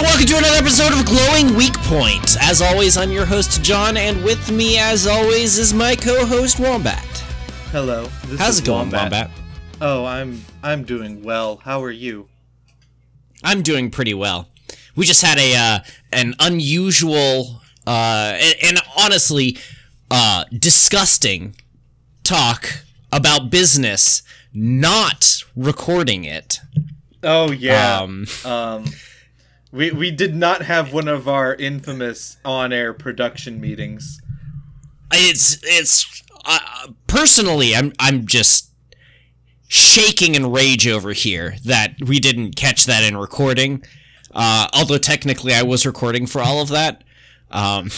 and welcome to another episode of Glowing Weak Point. As always, I'm your host, John, and with me, as always, is my co-host, Wombat. Hello. This How's is it going, Wombat. Wombat? Oh, I'm I'm doing well. How are you? I'm doing pretty well. We just had a uh, an unusual uh, and, and honestly uh, disgusting talk about business, not recording it. Oh yeah. Um, Um, we we did not have one of our infamous on-air production meetings. it's it's uh, personally, I'm I'm just shaking in rage over here that we didn't catch that in recording. Uh, although technically, I was recording for all of that. Um,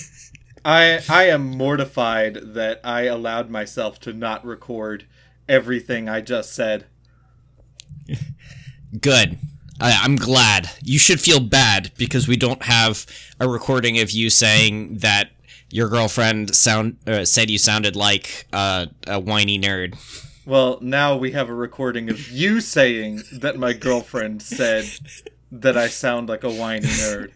I I am mortified that I allowed myself to not record everything I just said. Good. I, I'm glad. You should feel bad because we don't have a recording of you saying that your girlfriend sound uh, said you sounded like uh, a whiny nerd. Well, now we have a recording of you saying that my girlfriend said that I sound like a whiny nerd.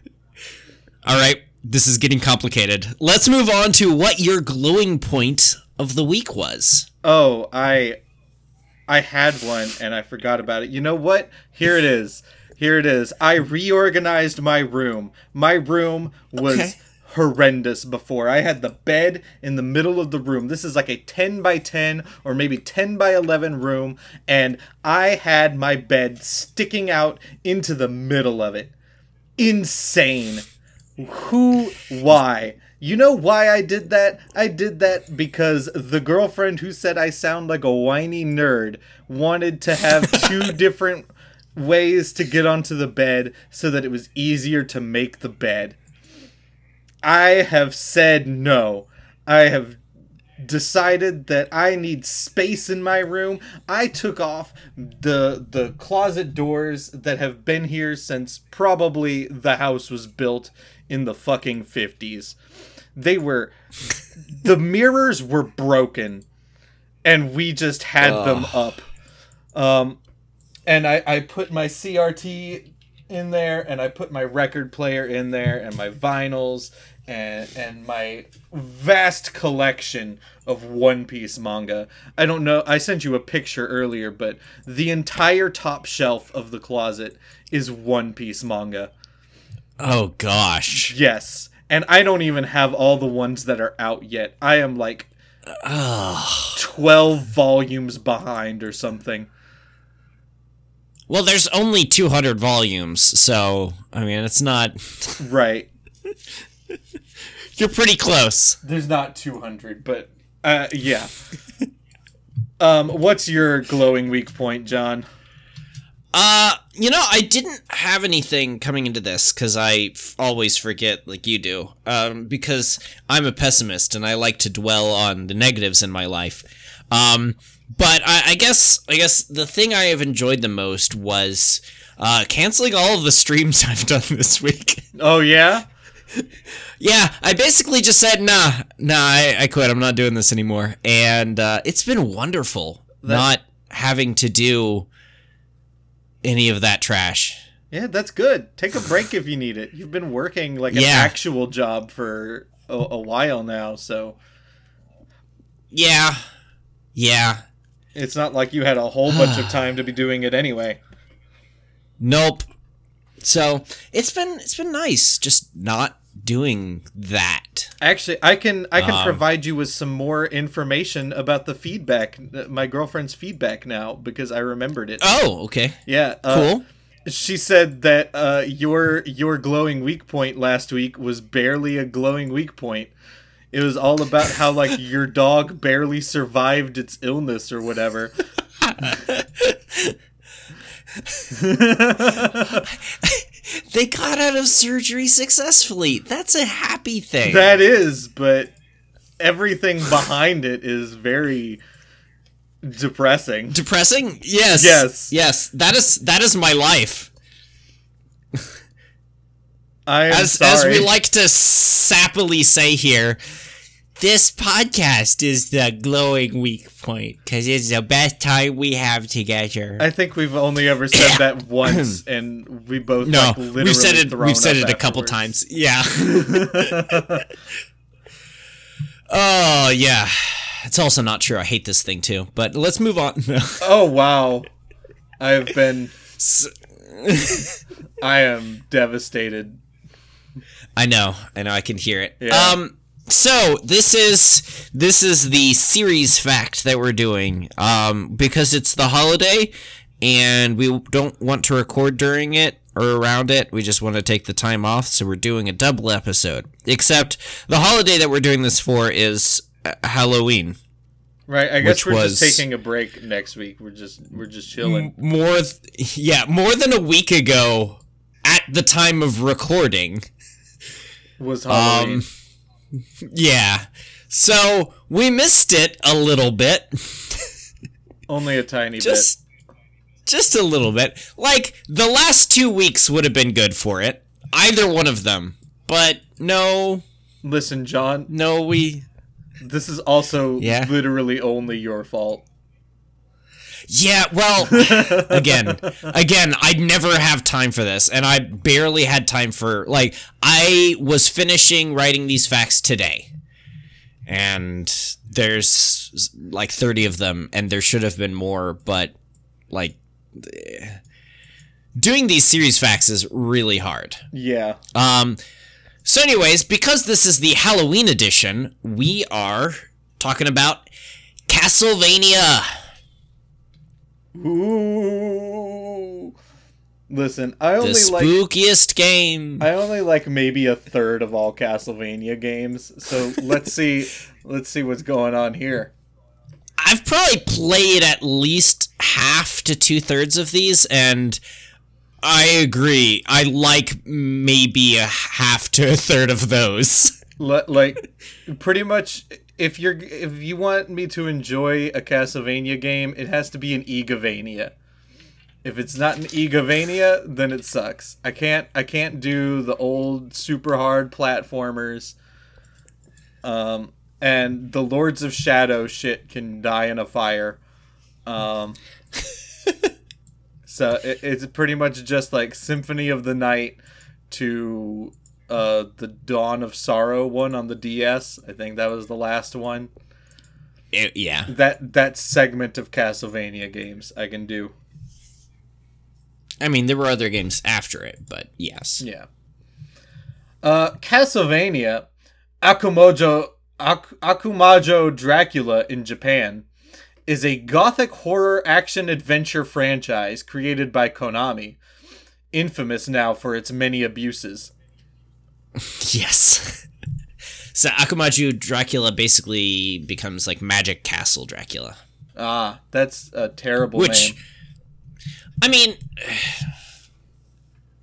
All right, this is getting complicated. Let's move on to what your glowing point of the week was. Oh, I I had one and I forgot about it. You know what? Here it is. Here it is. I reorganized my room. My room was Okay. horrendous before. I had the bed in the middle of the room. This is like a 10 by 10 or maybe 10 by 11 room and I had my bed sticking out into the middle of it. Insane. Who, why? You know why I did that? I did that because the girlfriend who said I sound like a whiny nerd wanted to have two different ways to get onto the bed so that it was easier to make the bed. I have said no. I have decided that I need space in my room. I took off the the closet doors that have been here since probably the house was built in the fucking 50s. They were the mirrors were broken and we just had them up. Um and I I put my CRT in there and I put my record player in there and my vinyls and and my vast collection of One Piece manga. I don't know, I sent you a picture earlier, but the entire top shelf of the closet is One Piece manga. Oh gosh. Yes. And I don't even have all the ones that are out yet. I am like 12 volumes behind or something. Well, there's only 200 volumes, so I mean, it's not. Right. You're pretty close. There's not 200, but uh yeah. um what's your glowing weak point, John? Uh, you know, I didn't have anything coming into this because I f- always forget, like you do. Um, because I'm a pessimist and I like to dwell on the negatives in my life. Um, but I, I guess, I guess the thing I have enjoyed the most was uh, canceling all of the streams I've done this week. Oh yeah? yeah, I basically just said, nah, nah, I, I quit. I'm not doing this anymore. And uh, it's been wonderful not having to do any of that trash. Yeah, that's good. Take a break if you need it. You've been working like an Yeah. actual job for a, a while now, so Yeah. Yeah. it's not like you had a whole bunch of time to be doing it anyway. Nope. So it's been it's been nice just not doing that. Actually, I can I can Um, provide you with some more information about the feedback, my girlfriend's feedback now because I remembered it. Oh, okay. Yeah, uh, Cool. She said that uh, your your glowing weak point last week was barely a glowing weak point. It was all about how like your dog barely survived its illness or whatever. They got out of surgery successfully. That's a happy thing. That is, but everything behind it is very depressing. Depressing? Yes. Yes. Yes. That is that is my life. I As sorry. as we like to sappily say here, this podcast is the glowing weak point because it's the best time we have together. I think we've only ever said that once, and we both no, like, literally we've said it. We've said it a couple times. Yeah. oh yeah. It's also not true. I hate this thing too. But let's move on. Oh wow, I've been. S- I am devastated. I know. I know. I can hear it. Yeah. Um. So this is this is the series fact that we're doing. Um, because it's the holiday, and we don't want to record during it or around it. We just want to take the time off, so we're doing a double episode. Except the holiday that we're doing this for is uh, Halloween. Right, I guess we're just taking a break next week. We're just we're just chilling. More, th- yeah, more than a week ago, at the time of recording. Was Halloween? Um, yeah. So we missed it a little bit. Only a tiny just just a little bit. Like the last 2 weeks would have been good for it. Either one of them. But no. Listen, John, no we this is also Yeah? literally only your fault. Yeah, well, again, again, I'd never have time for this, and I barely had time for like I was finishing writing these facts today, and there's like thirty of them, and there should have been more, but like doing these series facts is really hard. Yeah. Um, so, anyways, because this is the Halloween edition, we are talking about Castlevania. Ooh. Listen, I only like the spookiest game. I only like maybe a third of all Castlevania games. So let's see let's see what's going on here. I've probably played at least half to two thirds of these, and I agree. I like maybe a half to a third of those. Like pretty much if you're if you want me to enjoy a Castlevania game, it has to be an Igavania. If it's not an Igavania, then it sucks. I can't I can't do the old super hard platformers. Um and the Lords of Shadow shit can die in a fire. Um So it, it's pretty much just like Symphony of the Night to uh, the Dawn of Sorrow one on the DS. I think that was the last one. It- yeah. That that segment of Castlevania games I can do. I mean, there were other games after it, but yes. Yeah. Uh, Castlevania, Akumajo Ak- Akumajo Dracula in Japan is a gothic horror action adventure franchise created by Konami, infamous now for its many abuses. Yes. so Akumajo Dracula basically becomes like Magic Castle Dracula. Ah, that's a terrible Which- name. I mean,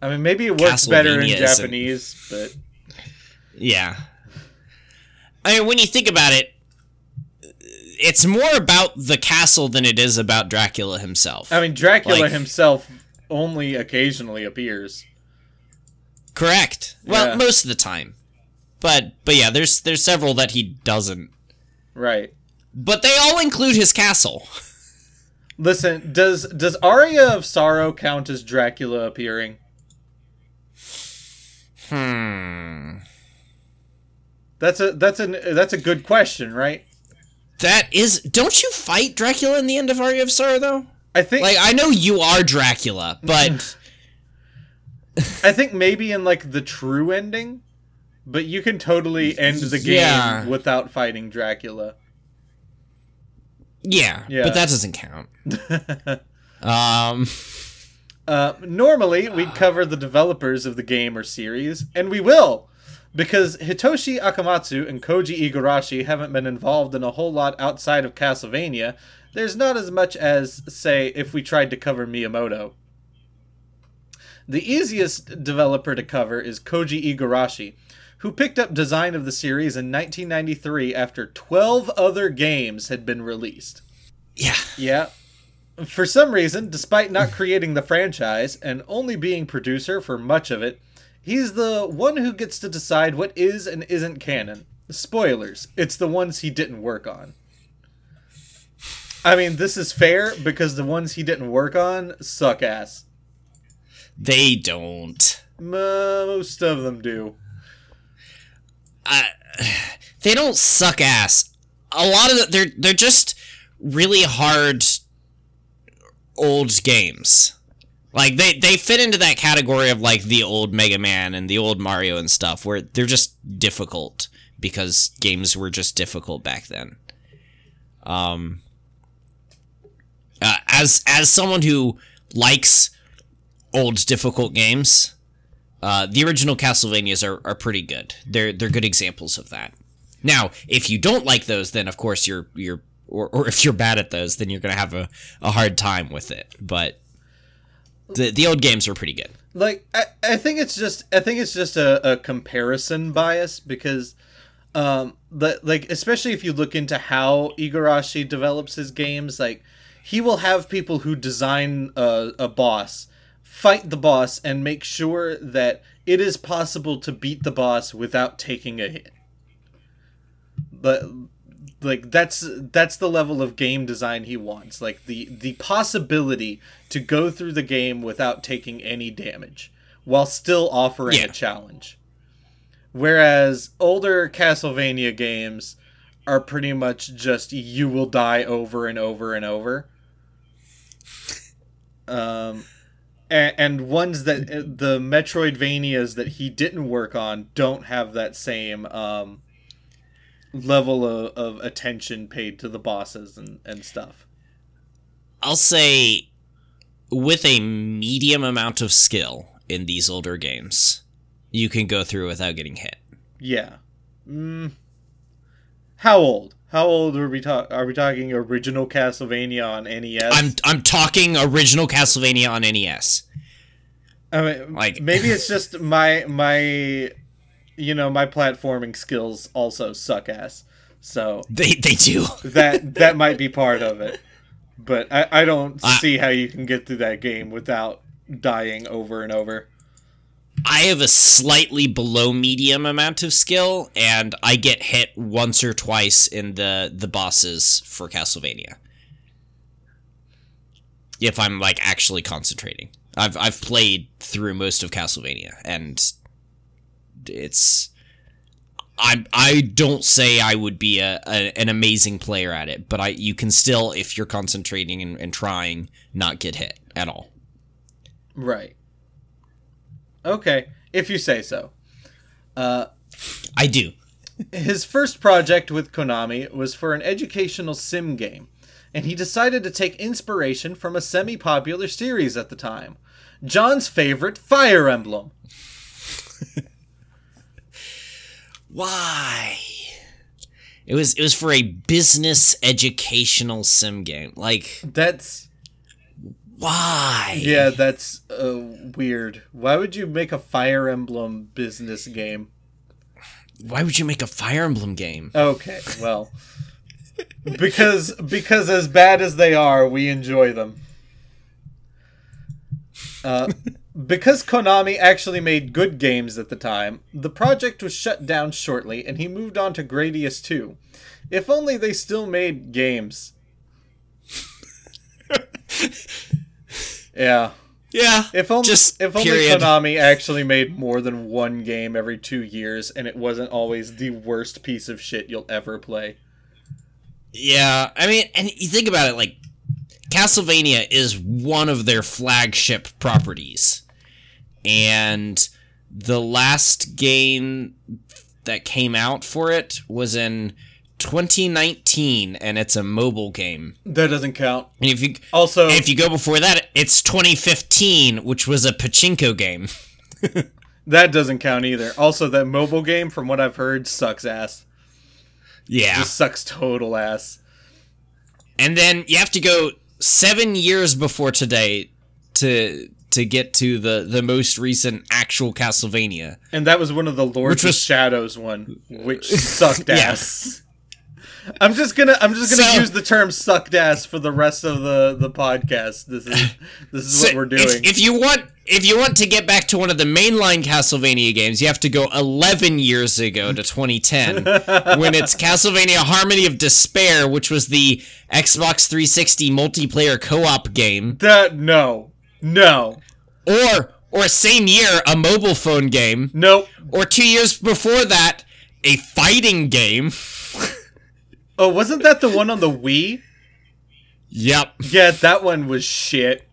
I mean, maybe it works better in Japanese, but yeah. I mean, when you think about it, it's more about the castle than it is about Dracula himself. I mean, Dracula Like- himself only occasionally appears. Correct. Well, Yeah. most of the time. But but yeah, there's there's several that he doesn't. Right. But they all include his castle. Listen, does does Aria of Sorrow count as Dracula appearing? Hmm. That's a that's an that's a good question, right? That is don't you fight Dracula in the end of Aria of Sorrow though? I think Like I know you are Dracula, but I think maybe in like the true ending, but you can totally end the game Yeah. without fighting Dracula. yeah, Yeah. but that doesn't count. um Uh, normally, we'd cover the developers of the game or series, and we will, because Hitoshi Akamatsu and Koji Igarashi haven't been involved in a whole lot outside of Castlevania. There's not as much as, say, if we tried to cover Miyamoto. The easiest developer to cover is Koji Igarashi, who picked up design of the series in 1993 after 12 other games had been released. yeah. Yeah. For some reason, despite not creating the franchise and only being producer for much of it, he's the one who gets to decide what is and isn't canon. spoilers. It's the ones he didn't work on. I mean, this is fair because the ones he didn't work on suck ass. They don't. Most of them do. Uh, they don't suck ass. A lot of the, they're they're just really hard old games. Like they they fit into that category of like the old Mega Man and the old Mario and stuff where they're just difficult because games were just difficult back then. Um uh, as as someone who likes old difficult games, uh, the original Castlevanias are, are pretty good. They're they're good examples of that. Now, if you don't like those, then of course you're you're or, or if you're bad at those, then you're gonna have a, a hard time with it. But the the old games are pretty good. Like I, I think it's just I think it's just a, a comparison bias because um the, like especially if you look into how Igarashi develops his games, like he will have people who design a, a boss fight the boss and make sure that it is possible to beat the boss without taking a hit. But like that's that's the level of game design he wants. Like the the possibility to go through the game without taking any damage while still offering Yeah. a challenge. Whereas older Castlevania games are pretty much just you will die over and over and over. Um and, and ones that the Metroidvanias that he didn't work on don't have that same um, level of, of attention paid to the bosses and, and stuff. I'll say with a medium amount of skill in these older games, you can go through without getting hit. Yeah. Mm. How old? How old are we talk? Are we talking original Castlevania on NES? I'm I'm talking original Castlevania on NES. I mean, like- maybe it's just my my, you know, my platforming skills also suck ass. So They they do. that that might be part of it. But I, I don't I- see how you can get through that game without dying over and over. I have a slightly below medium amount of skill, and I get hit once or twice in the the bosses for Castlevania. If I'm like actually concentrating, I've I've played through most of Castlevania, and it's I I don't say I would be a, a an amazing player at it, but I you can still if you're concentrating and, and trying not get hit at all. Right. Okay, if you say so. Uh, I do. his first project with Konami was for an educational sim game, and he decided to take inspiration from a semi popular series at the time John's favorite Fire Emblem. Why? It was it was for a business educational sim game. Like That's. Why? Yeah, that's uh, weird. Why would you make a Fire Emblem business game? Why would you make a Fire Emblem game? Okay, well, because because as bad as they are, we enjoy them. Uh, because Konami actually made good games at the time, the project was shut down shortly, and he moved on to Gradius 2. If only they still made games. yeah. Yeah. If only Just if only period. Konami actually made more than one game every two years, and it wasn't always the worst piece of shit you'll ever play. Yeah. I mean, and you think about it, like Castlevania is one of their flagship properties, and the last game that came out for it was in 2019, and it's a mobile game. That doesn't count. And if you Also, if you go before that, it's 2015, which was a pachinko game. that doesn't count either. Also, that mobile game, from what I've heard, sucks ass. Yeah. Just sucks total ass. And then you have to go seven years before today to to get to the the most recent actual Castlevania. And that was one of the Lords Which was- of Shadows one, which sucked ass. I'm just gonna I'm just gonna So- use the term sucked ass for the rest of the the podcast. This is this is what we're if- doing. If, you want, if you want to get back to one of the mainline Castlevania games, you have to go 11 years ago to 2010 when it's Castlevania Harmony of Despair, which was the Xbox 360 multiplayer co-op game, that no. No. or or same year a mobile phone game, Nope. or two years before that a fighting game. Oh, wasn't that the one on the Wii? Yep. Yeah, that one was shit.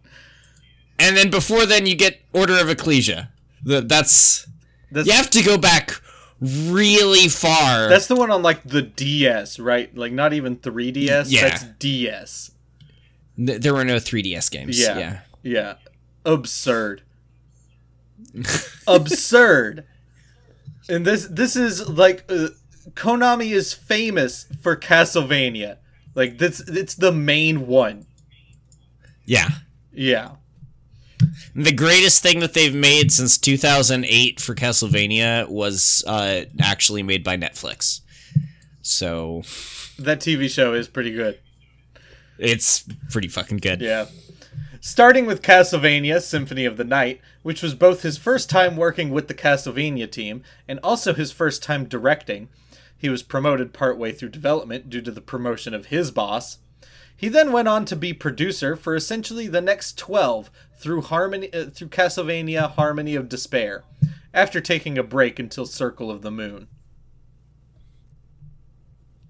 And then before then, you get Order of Ecclesia. The, that's That's you have to go back really far. that's the one on like the DS, right? Like not even 3DS. Yeah. That's DS. Th- there were no 3DS games. Yeah. yeah. Yeah. Absurd. Absurd. And this this is like uh, Konami is famous for Castlevania. Like this it's the main one. Yeah. Yeah. The greatest thing that they've made since 2008 for Castlevania was uh, actually made by Netflix. So That TV show is pretty good. it's pretty fucking good. Yeah. Starting with Castlevania Symphony of the Night, which was both his first time working with the Castlevania team and also his first time directing. He was promoted partway through development due to the promotion of his boss. He then went on to be producer for essentially the next 12 through Harmony uh, through Castlevania Harmony of Despair, after taking a break until Circle of the Moon.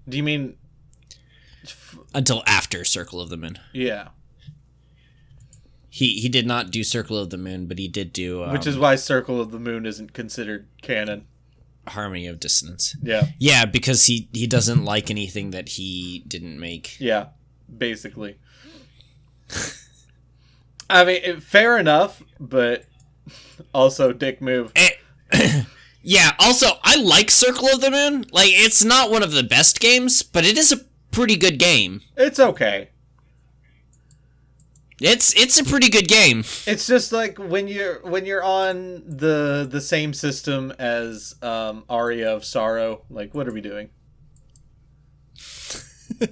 Do you mean Until after Circle of the Moon. yeah, He he did not do Circle of the Moon, but he did do um, which is why Circle of the Moon isn't considered canon. Harmony of Dissonance. Yeah. Yeah, because he he doesn't like anything that he didn't make. Yeah, basically. I mean, it, fair enough, but also dick move. Eh, yeah. Also, I like Circle of the Moon. Like, it's not one of the best games, but it is a pretty good game. It's okay. It's it's a pretty good game. It's just like when you're when you're on the the same system as um, Aria of Sorrow. Like, what are we doing?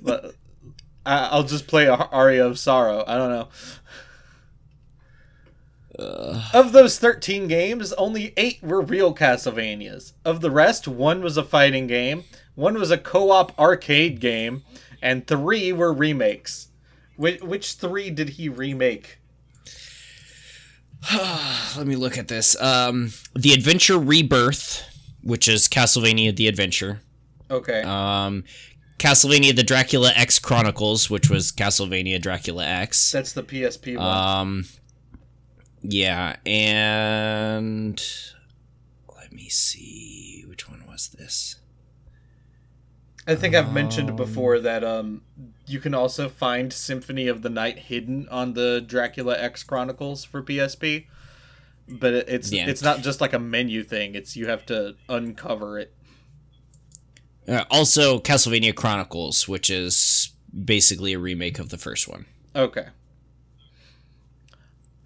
I'll just play Aria of Sorrow. I don't know. Of those 13 games, only 8 were real Castlevanias. Of the rest, one was a fighting game, one was a co op arcade game, and 3 were remakes. Which, which 3 did he remake? Let me look at this. Um, the Adventure Rebirth, which is Castlevania: The Adventure. Okay. Um, Castlevania: The Dracula X Chronicles, which was Castlevania: Dracula X. That's the PSP one. Um, yeah, and let me see, which one was this? I think I've mentioned before that um you can also find Symphony of the Night hidden on the Dracula X Chronicles for PSP. But it's Yeah. it's not just like a menu thing. It's you have to uncover it. Uh, also, Castlevania Chronicles, which is basically a remake of the first one. Okay.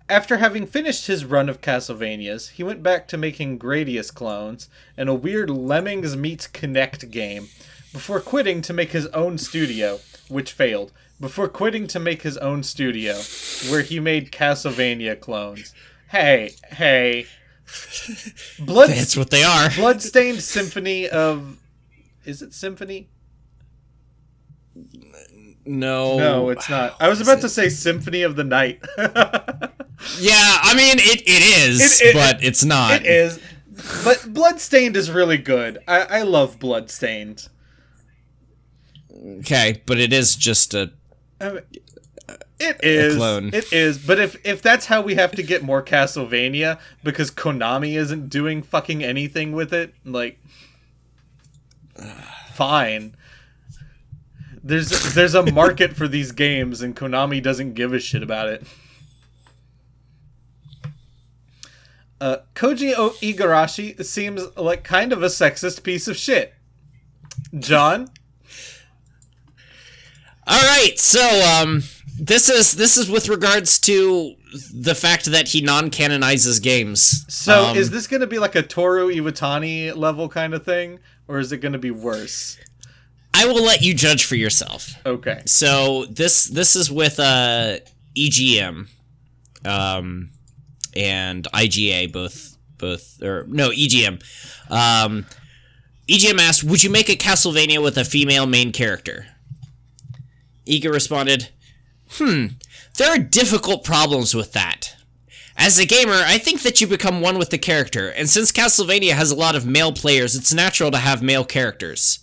After having finished his run of Castlevanias, he went back to making Gradius clones and a weird Lemmings meets Connect game before quitting to make his own studio, which failed. Before quitting to make his own studio, where he made Castlevania clones. Hey, hey. Blood That's what they are. Bloodstained Symphony of is it Symphony? No, No, it's not. I was about to say Symphony of the Night. Yeah, I mean it. It is, It- it- but it's not. It is, but Bloodstained is really good. I, I love Bloodstained. Okay, but it is just a. it is. clone. It is. But if if that's how we have to get more Castlevania because Konami isn't doing fucking anything with it, like, fine. There's there's a market for these games, and Konami doesn't give a shit about it. Uh, Koji o- Igarashi seems like kind of a sexist piece of shit. John, All right, so um, this is this is with regards to the fact that he non-canonizes games. so Um, is this going to be like a Toru Iwatani level kind of thing, or is it going to be worse? I will let you judge for yourself. Okay. So this this is with uh EGM, um, and IGA both both or no EGM. Um, EGM asked, "Would you make a Castlevania with a female main character?" Iga responded, "Hmm, there are difficult problems with that." As a gamer, I think that you become one with the character, and since Castlevania has a lot of male players, it's natural to have male characters.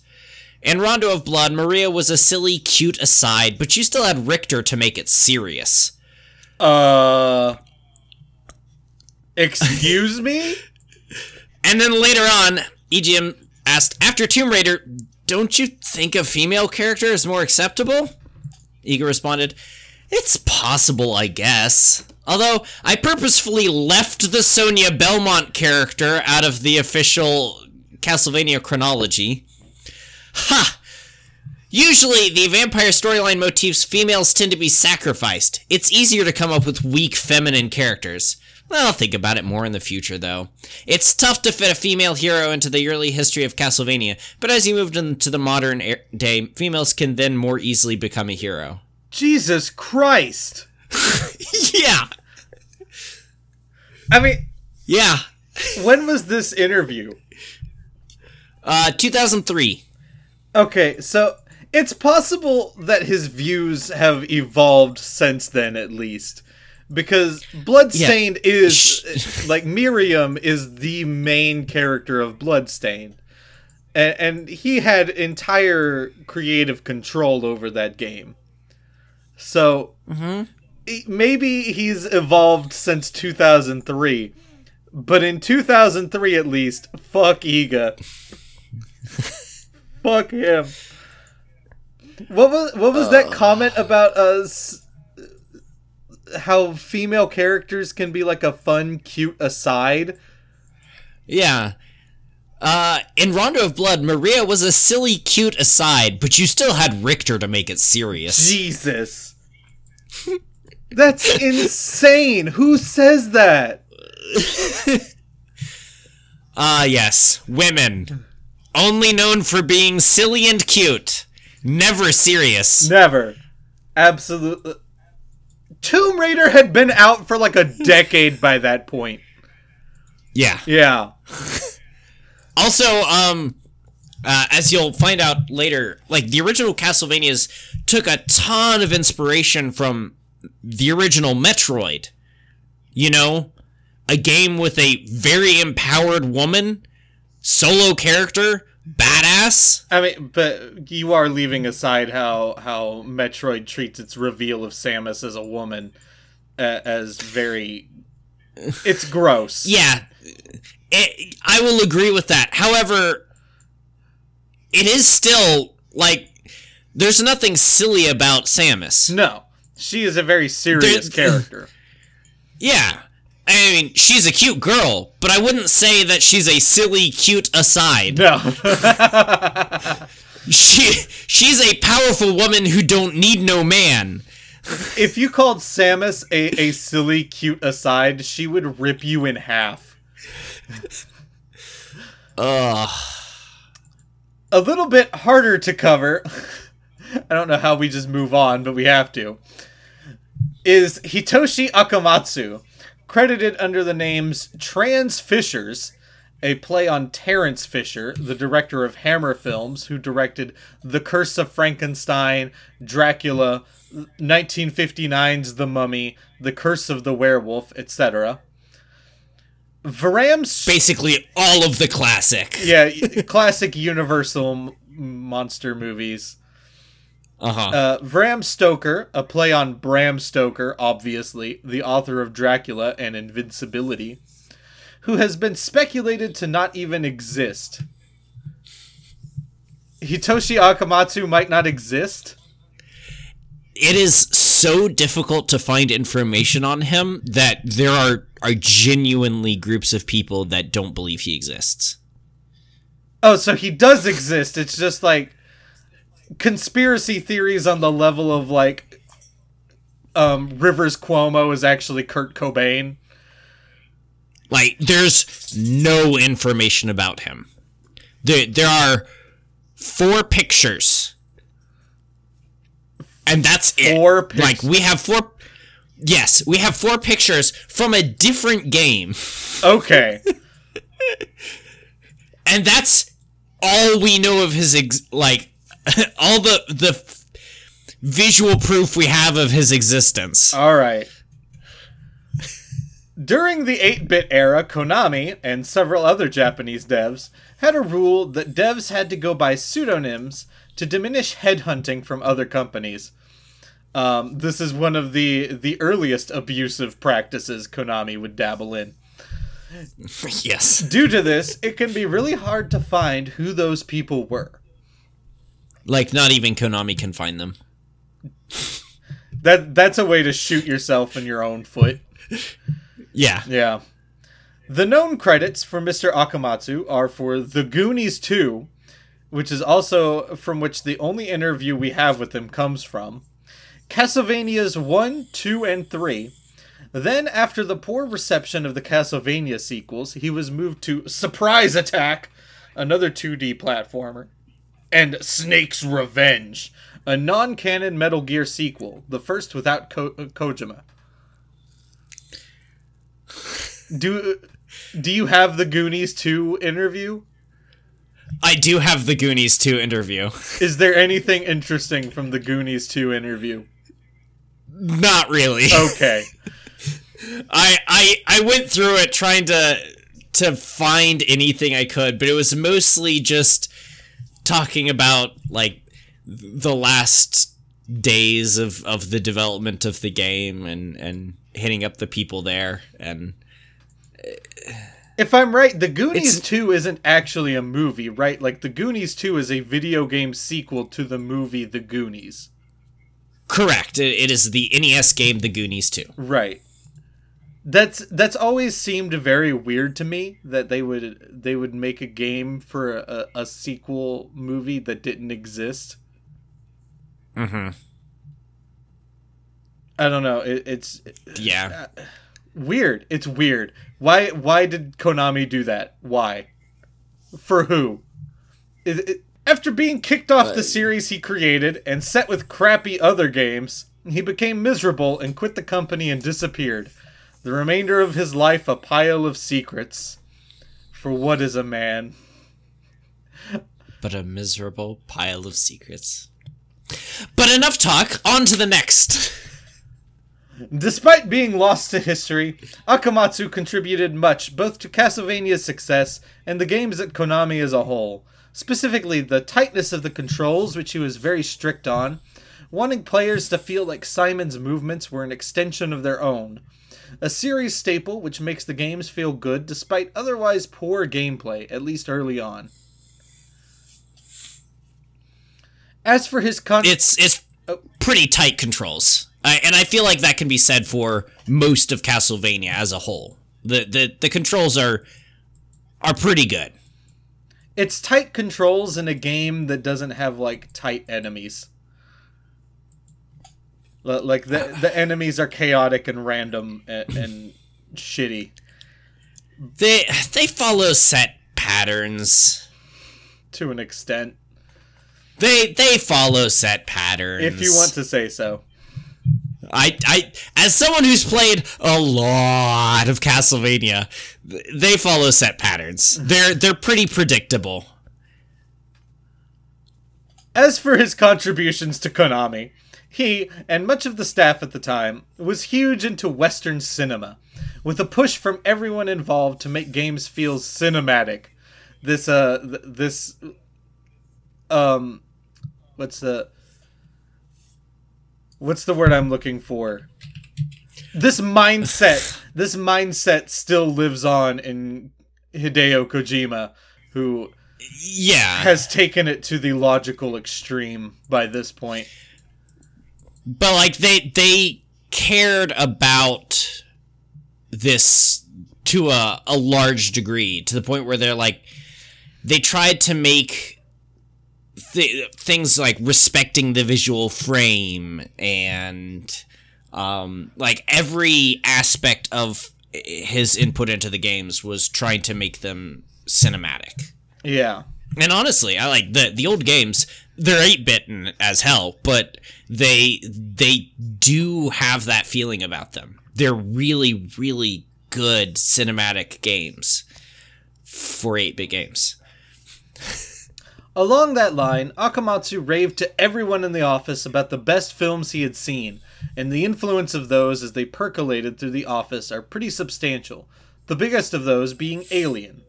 In Rondo of Blood, Maria was a silly, cute aside, but you still had Richter to make it serious. Uh. Excuse me? And then later on, EGM asked, after Tomb Raider, don't you think a female character is more acceptable? Iga responded, It's possible, I guess. Although, I purposefully left the Sonia Belmont character out of the official Castlevania chronology. Ha! Usually, the vampire storyline motifs, females tend to be sacrificed. It's easier to come up with weak feminine characters. I'll think about it more in the future, though. It's tough to fit a female hero into the early history of Castlevania, but as you move into the modern er- day, females can then more easily become a hero. Jesus Christ. yeah! I mean, Yeah. when was this interview? Uh, 2003. Okay, so it's possible that his views have evolved since then, at least. Because Bloodstained is, like, Miriam is the main character of Bloodstained. And, and he had entire creative control over that game. So, mm-hmm. e- maybe he's evolved since 2003. But in 2003, at least, fuck Iga. fuck him. What was what was that uh. comment about us? How female characters can be like a fun, cute aside. Yeah. Uh, in Rondo of Blood, Maria was a silly, cute aside, but you still had Richter to make it serious. Jesus, that's insane. Who says that? Ah, yes, women. Only known for being silly and cute. Never serious. Never. Absolutely. Tomb Raider had been out for like a decade by that point. Yeah. Yeah. Also, um, uh, as you'll find out later, like the original Castlevanias took a ton of inspiration from the original Metroid. You know, a game with a very empowered woman, solo character, I mean, but you are leaving aside how how Metroid treats its reveal of Samus as a woman uh, as very. It's gross. Yeah, it, I will agree with that. However, it is still like there's nothing silly about Samus. No, she is a very serious There- character. Yeah. I mean, she's a cute girl, but I wouldn't say that she's a silly, cute aside. No. She she's a powerful woman who don't need no man. if you called Samus a, a silly, cute aside, she would rip you in half. Ugh. a little bit harder to cover. I don't know how we just move on, but we have to. Is Hitoshi Akamatsu, credited under the names Trans Fishers, a play on Terence Fisher, the director of Hammer Films, who directed The Curse of Frankenstein, Dracula, 1959's The Mummy, The Curse of the Werewolf, etc. Varam Basically, all of the classic. yeah, classic Universal monster movies. Uh huh. Uh, Vram Stoker, a play on Bram Stoker, obviously, the author of Dracula and Invincibility, who has been speculated to not even exist. Hitoshi Akamatsu might not exist. it is so difficult to find information on him that there are are genuinely groups of people that don't believe he exists. Oh, so he does exist. It's just like conspiracy theories on the level of like um, Rivers Cuomo is actually Kurt Cobain. Like, there's no information about him. There, there are four pictures and that's it. Four pic- like we have four. Yes, we have four pictures from a different game, Okay. and that's all we know of his ex- like all the the visual proof we have of his existence. All right. During the 8 bit era, Konami and several other Japanese devs had a rule that devs had to go by pseudonyms to diminish headhunting from other companies. Um, this is one of the, the earliest abusive practices Konami would dabble in. yes. Due to this, it can be really hard to find who those people were. Like not even Konami can find them. That that's a way to shoot yourself in your own foot. Yeah. Yeah. The known credits for Mr. Akamatsu are for The Goonies 2, which is also from which the only interview we have with him comes from, Castlevanias 1, 2, and 3. Then, after the poor reception of the Castlevania sequels, he was moved to Surprise Attack, another 2D platformer, and Snake's Revenge, a non canon Metal Gear sequel, the first without Ko- uh, Kojima. Do do you have the Goonies 2 interview? I do have the Goonies 2 interview. Is there anything interesting from the Goonies 2 interview? Not really. Okay. I I I went through it trying to to find anything I could, but it was mostly just talking about like the last days of of the development of the game and and hitting up the people there and If I'm right, the Goonies It's- 2 isn't actually a movie, right? Like the Goonies 2 is a video game sequel to the movie The Goonies. correct. It, it is the NES game The Goonies 2. Right. That's that's always seemed very weird to me that they would they would make a game for a, a sequel movie that didn't exist. Mhm. I don't know. It, it's Yeah. weird. It's weird. Why why did Konami do that? Why? For who? It- it- after being kicked off the series he created and set with crappy other games, he became miserable and quit the company and disappeared. The remainder of his life a pile of secrets. For what is a man? But a miserable pile of secrets. But enough talk, on to the next. Despite being lost to history, Akamatsu contributed much both to Castlevania's success and the games at Konami as a whole. Specifically, the tightness of the controls, which he was very strict on, wanting players to feel like Simon's movements were an extension of their own. A series staple which makes the games feel good despite otherwise poor gameplay, at least early on. As for his con- It's it's oh. pretty tight controls. I, and I feel like that can be said for most of Castlevania as a whole. The the, the controls are are pretty good. it's tight controls in a game that doesn't have like tight enemies. Like the the enemies are chaotic and random and, and shitty They they follow set patterns. to an extent, They they follow set patterns. if you want to say so. I, I, as someone who's played a lot of Castlevania, they follow set patterns. They're they're pretty predictable. As for his contributions to Konami, he, and much of the staff at the time, was huge into Western cinema, with a push from everyone involved to make games feel cinematic. This, uh, th- this, um, what's the, what's the word I'm looking for? This mindset, this mindset still lives on in Hideo Kojima, who Yeah, has taken it to the logical extreme by this point. But like they they cared about this to a, a large degree to the point where they're like they tried to make th- things like respecting the visual frame and um, like every aspect of his input into the games was trying to make them cinematic Yeah. and honestly, I like the the old games. They're 8-bit as hell, but they they do have that feeling about them. They're really really good cinematic games for 8-bit games. Along that line, Akamatsu raved to everyone in the office about the best films he had seen, and the influence of those as they percolated through the office are pretty substantial, the biggest of those being Alien.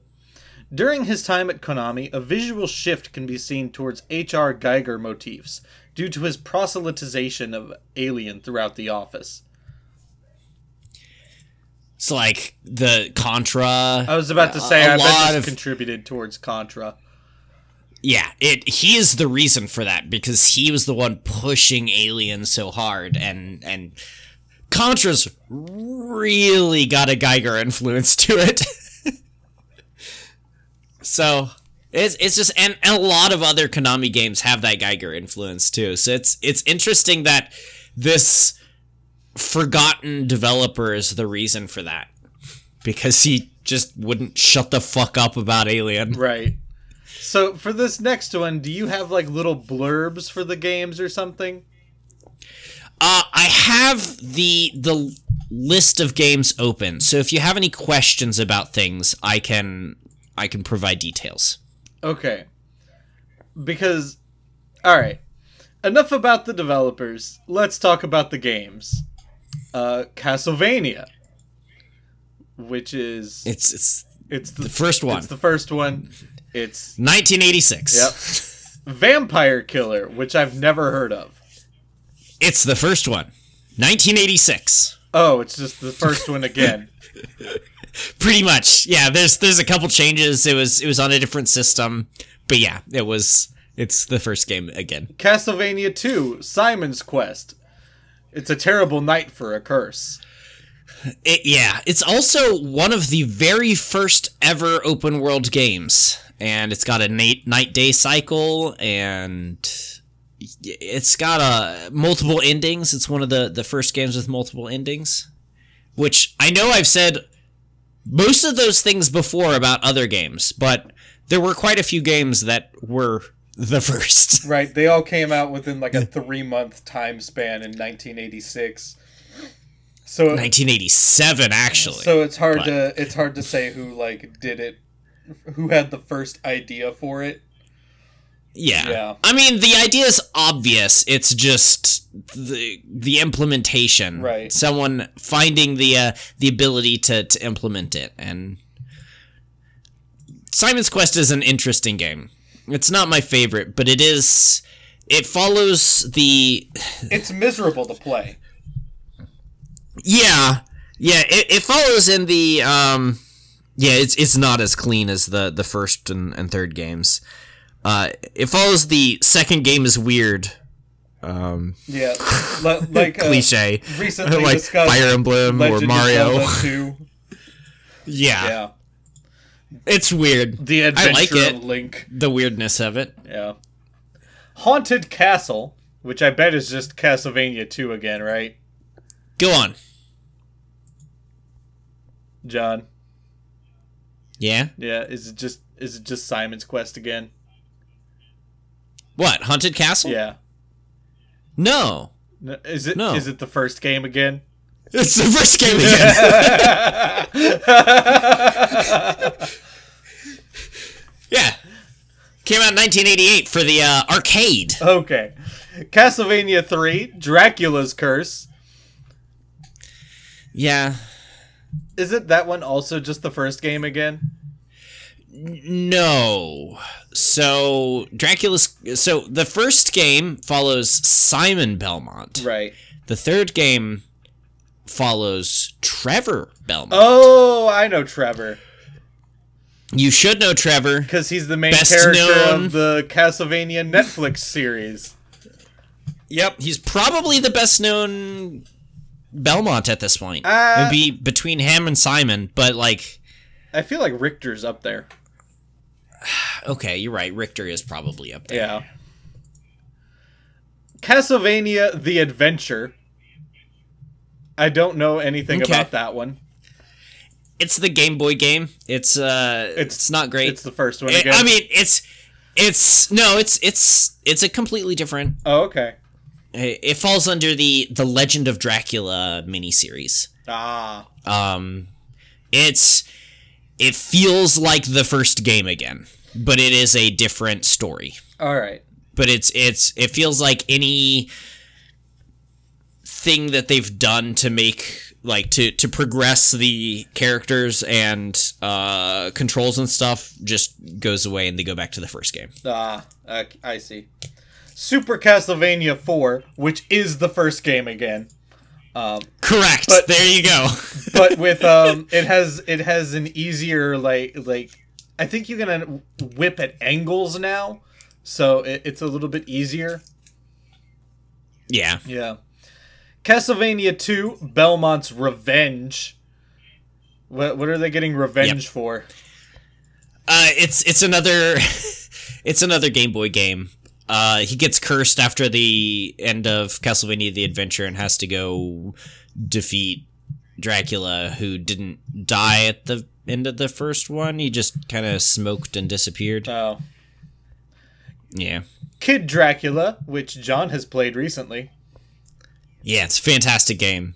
During his time at Konami, a visual shift can be seen towards H.R. Geiger motifs due to his proselytization of Alien throughout the office. It's like the Contra. I was about to say, a I bet this of contributed towards Contra. Yeah, it he is the reason for that because he was the one pushing Alien so hard and and Contra's really got a Geiger influence to it. so it's it's just and, and a lot of other Konami games have that Geiger influence too. So it's it's interesting that this forgotten developer is the reason for that because he just wouldn't shut the fuck up about Alien. Right. So for this next one, do you have like little blurbs for the games or something? Uh, I have the the list of games open. So if you have any questions about things, I can I can provide details. Okay. Because all right. Enough about the developers. Let's talk about the games. Uh Castlevania, which is It's it's it's the, the first one. It's the first one. It's 1986. yep. Vampire Killer, which I've never heard of. It's the first one. 1986. Oh, it's just the first one again. Pretty much. Yeah, there's there's a couple changes. It was it was on a different system, but yeah, it was it's the first game again. Castlevania 2, Simon's Quest. It's a terrible night for a curse. It, yeah, it's also one of the very first ever open world games, and it's got a night night day cycle, and it's got a multiple endings. It's one of the the first games with multiple endings, which I know I've said most of those things before about other games, but there were quite a few games that were the first. Right, they all came out within like a three month time span in 1986. So 1987, actually. so it's hard but- to it's hard to say who like did it, who had the first idea for it. Yeah. Yeah. I mean, the idea is obvious. It's just the the implementation. Right. Someone finding the uh, the ability to to implement it. And Simon's Quest is an interesting game. It's not my favorite, but it is. It follows the It's miserable to play. yeah yeah it, it follows in the um yeah it's it's not as clean as the the first and, and third games uh it follows the second game is weird. Um Yeah, li- like uh, cliche. recently like discussed fire emblem Legend or mario. 2. yeah, Yeah, it's weird. The I adventure like it. of Link. the weirdness of it. Yeah, Haunted Castle, which I bet is just Castlevania 2 again, right, go on. John? yeah? Yeah, is it just is it just Simon's Quest again? What haunted castle Yeah. no N- Is it No. is it the first game again? it's the first game again yeah came out in 1988 for the uh, arcade Okay. Castlevania 3, Dracula's Curse. yeah Is it that one also just the first game again? No. So Dracula's so the first game follows Simon Belmont. Right. The third game follows Trevor Belmont. Oh, I know Trevor. You should know Trevor. Because he's the main Best character known- of the Castlevania Netflix series. Yep, he's probably the best known Belmont at this point. Uh, It'd be between him and Simon, but like I feel like Richter's up there. okay, you're right. Richter is probably up there. Yeah. Castlevania The Adventure. I don't know anything Okay. about that one. It's the Game Boy game. It's uh it's, It's- not great. It's the first one I- again. I mean, it's It's no, it's it's it's a completely different. Oh, okay. It it falls under the the Legend of Dracula miniseries. Ah, Um, it's it feels like the first game again, but it is a different story. all right. But it's it's it feels like any thing that they've done to make like to to progress the characters and uh controls and stuff just goes away and they go back to the first game. Ah, uh, I see. Super Castlevania 4, which is the first game again. Correct. But- there you go. but with um it has it has an easier like like i think you can whip at angles now so it, it's a little bit easier yeah. yeah castlevania 2 belmont's revenge what, what are they getting revenge Yep. for Uh, it's it's another it's another Game Boy game. Uh, he gets cursed after the end of Castlevania: The Adventure and has to go defeat Dracula, who didn't die at the end of the first one. He just kind of smoked and disappeared. oh Yeah, kid dracula which john has played recently yeah, it's a fantastic game.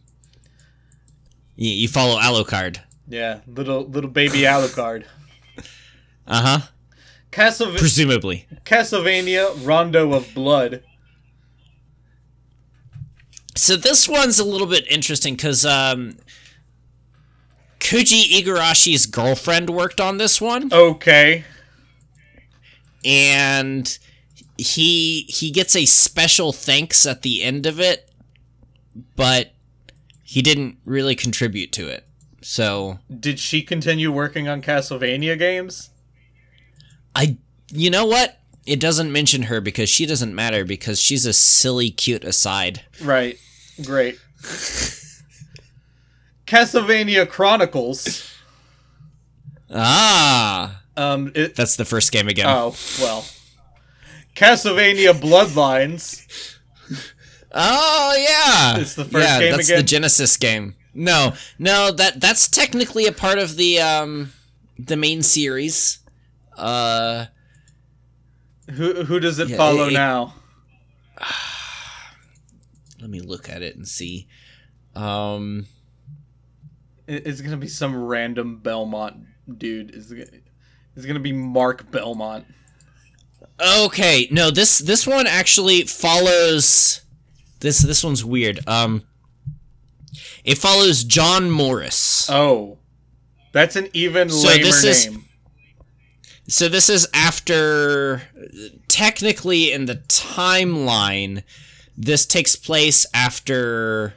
You, you follow Alucard. yeah little little baby alucard Uh huh. Castleva- Presumably. castlevania rondo of blood So this one's a little bit interesting because um, Koji Igarashi's girlfriend worked on this one, okay and he he gets a special thanks at the end of it, but he didn't really contribute to it. So did she continue working on castlevania games I, you know what? It doesn't mention her because she doesn't matter because she's a silly, cute aside. Right. Great. Castlevania Chronicles. Ah, Um. It, that's the first game again. oh well. Castlevania Bloodlines. Oh yeah, It's the first yeah, game that's again? the Genesis game. No, no, that that's technically a part of the um the main series. Uh, Who who does it Yeah, follow it- now? let me look at it and see. Um, It- It's gonna be some random Belmont dude. Is it's gonna be Mark Belmont. okay, no this this one actually follows this this one's weird. Um, it follows John Morris. Oh, that's an even So lamer this is- name. So this is after technically in the timeline this takes place after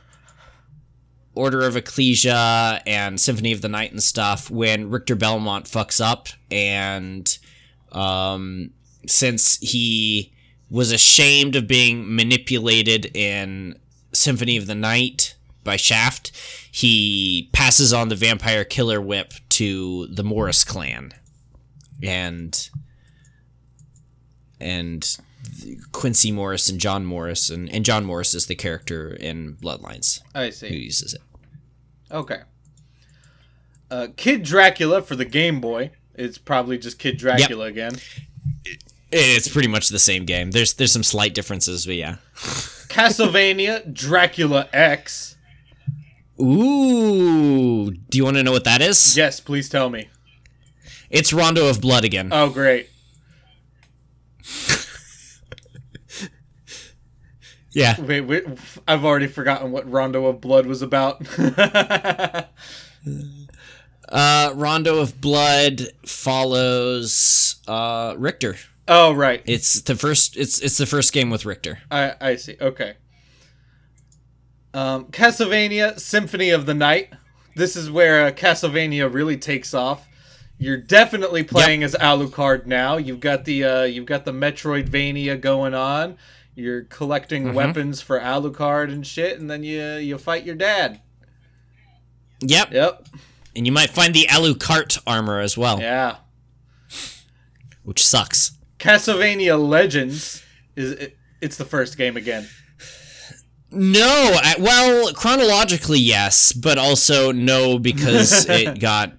Order of Ecclesia and Symphony of the Night and stuff when Richter Belmont fucks up and um since he was ashamed of being manipulated in Symphony of the Night by Shaft, he passes on the vampire killer whip to the Morris clan and and Quincy Morris and John Morris and, and John Morris is the character in Bloodlines I see. who uses it. Okay. Uh, Kid Dracula for the Game Boy. It's probably just Kid Dracula again. It's pretty much the same game. There's there's some slight differences, but yeah. Castlevania Dracula X. Ooh, do you want to know what that is? Yes, please tell me. It's Rondo of Blood again. Oh, great. yeah. Wait, wait, I've already forgotten what Rondo of Blood was about. Uh, Rondo of Blood follows uh, Richter. oh, right. It's the first. It's it's the first game with Richter. I I see. Okay. Um, Castlevania Symphony of the Night. This is where uh, Castlevania really takes off. You're definitely playing as Alucard now. You've got the uh, you've got the Metroidvania going on. You're collecting weapons for Alucard and shit, and then you you fight your dad. Yep. Yep. And you might find the Alucard armor as well, Yeah. which sucks. Castlevania Legends is it, it's the first game again. No, I, well, chronologically yes, but also no because it got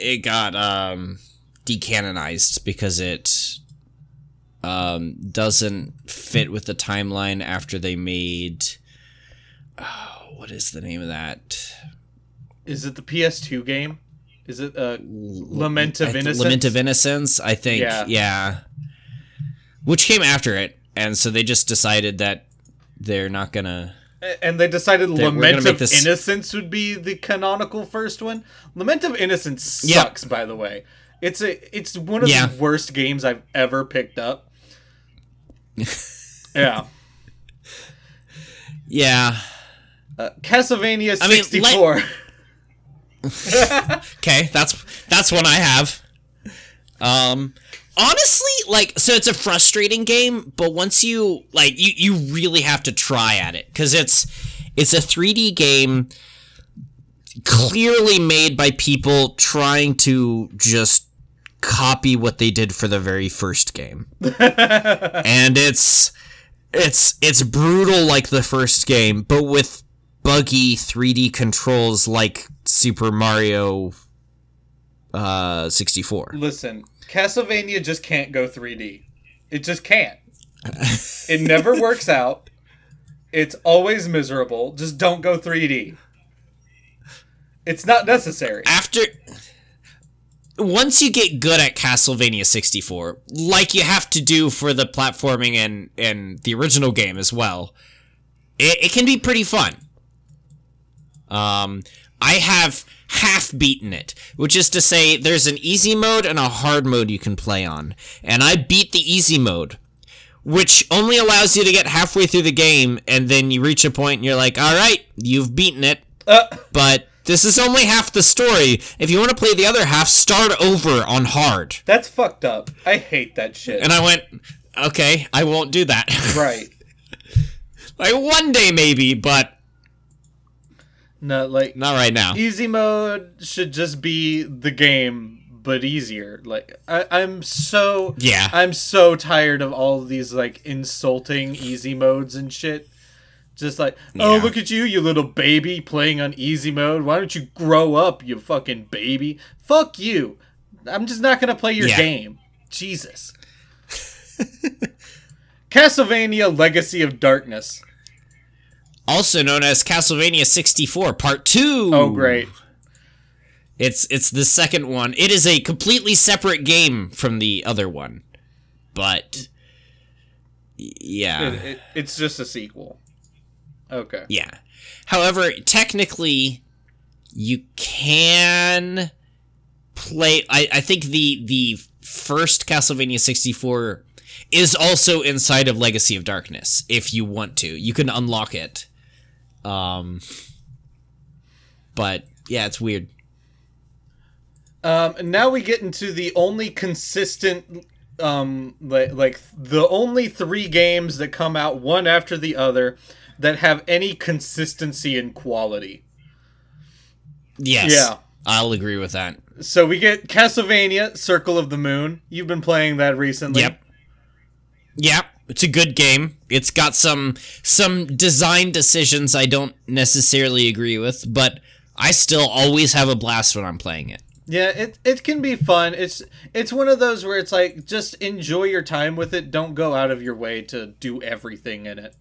it got um decanonized because it um, doesn't fit with the timeline after they made. Oh, what is the name of that? Is it the PS2 game? Is it uh, Lament of Innocence? Lament of Innocence, I think. Yeah. Yeah. Which came after it, and so they just decided that they're not gonna. And they decided we're Lament of this- Innocence would be the canonical first one. Lament of Innocence Yeah. sucks, by the way. It's a it's one of Yeah. the worst games I've ever picked up. yeah. Yeah. Uh, Castlevania I mean, 64. Okay, that's that's one I have. Um honestly, like so it's a frustrating game, but once you like you you really have to try at it cuz it's it's a 3D game clearly made by people trying to just copy what they did for the very first game. and it's it's it's brutal like the first game, but with buggy 3D controls like Super Mario uh 64. Listen, Castlevania just can't go 3D. It just can't. it never works out. It's always miserable. Just don't go 3D. It's not necessary. After once you get good at Castlevania 64, like you have to do for the platforming and and the original game as well, it, it can be pretty fun. Um, I have half beaten it, which is to say, there's an easy mode and a hard mode you can play on, and I beat the easy mode, which only allows you to get halfway through the game, and then you reach a point and you're like, all right, you've beaten it, Uh, but this is only half the story. If you want to play the other half, start over on hard. that's fucked up. I hate that shit. And I went, okay, I won't do that. right. like one day maybe, but No, like not right now. easy mode should just be the game but easier like I, i'm so Yeah. i'm so tired of all of these like insulting easy modes and shit just like oh Yeah. look at you you little baby playing on easy mode why don't you grow up you fucking baby fuck you i'm just not gonna play your Yeah. game jesus castlevania legacy of darkness Also known as Castlevania 64 Part 2. oh great It's it's the second one. It is a completely separate game from the other one. But yeah. It- it- it's just a sequel okay Yeah. However, technically, you can play. I, I think the the first Castlevania 64 is also inside of Legacy of Darkness. If you want to, you can unlock it. Um, but yeah, it's weird. Um, and now we get into the only consistent, um, like, like the only three games that come out one after the other that have any consistency in quality. Yes. Yeah. I'll agree with that. So we get Castlevania: Circle of the Moon. You've been playing that recently. Yep. Yep. It's a good game. It's got some some design decisions I don't necessarily agree with, but I still always have a blast when I'm playing it. Yeah, it it can be fun. It's it's one of those where it's like just enjoy your time with it. Don't go out of your way to do everything in it.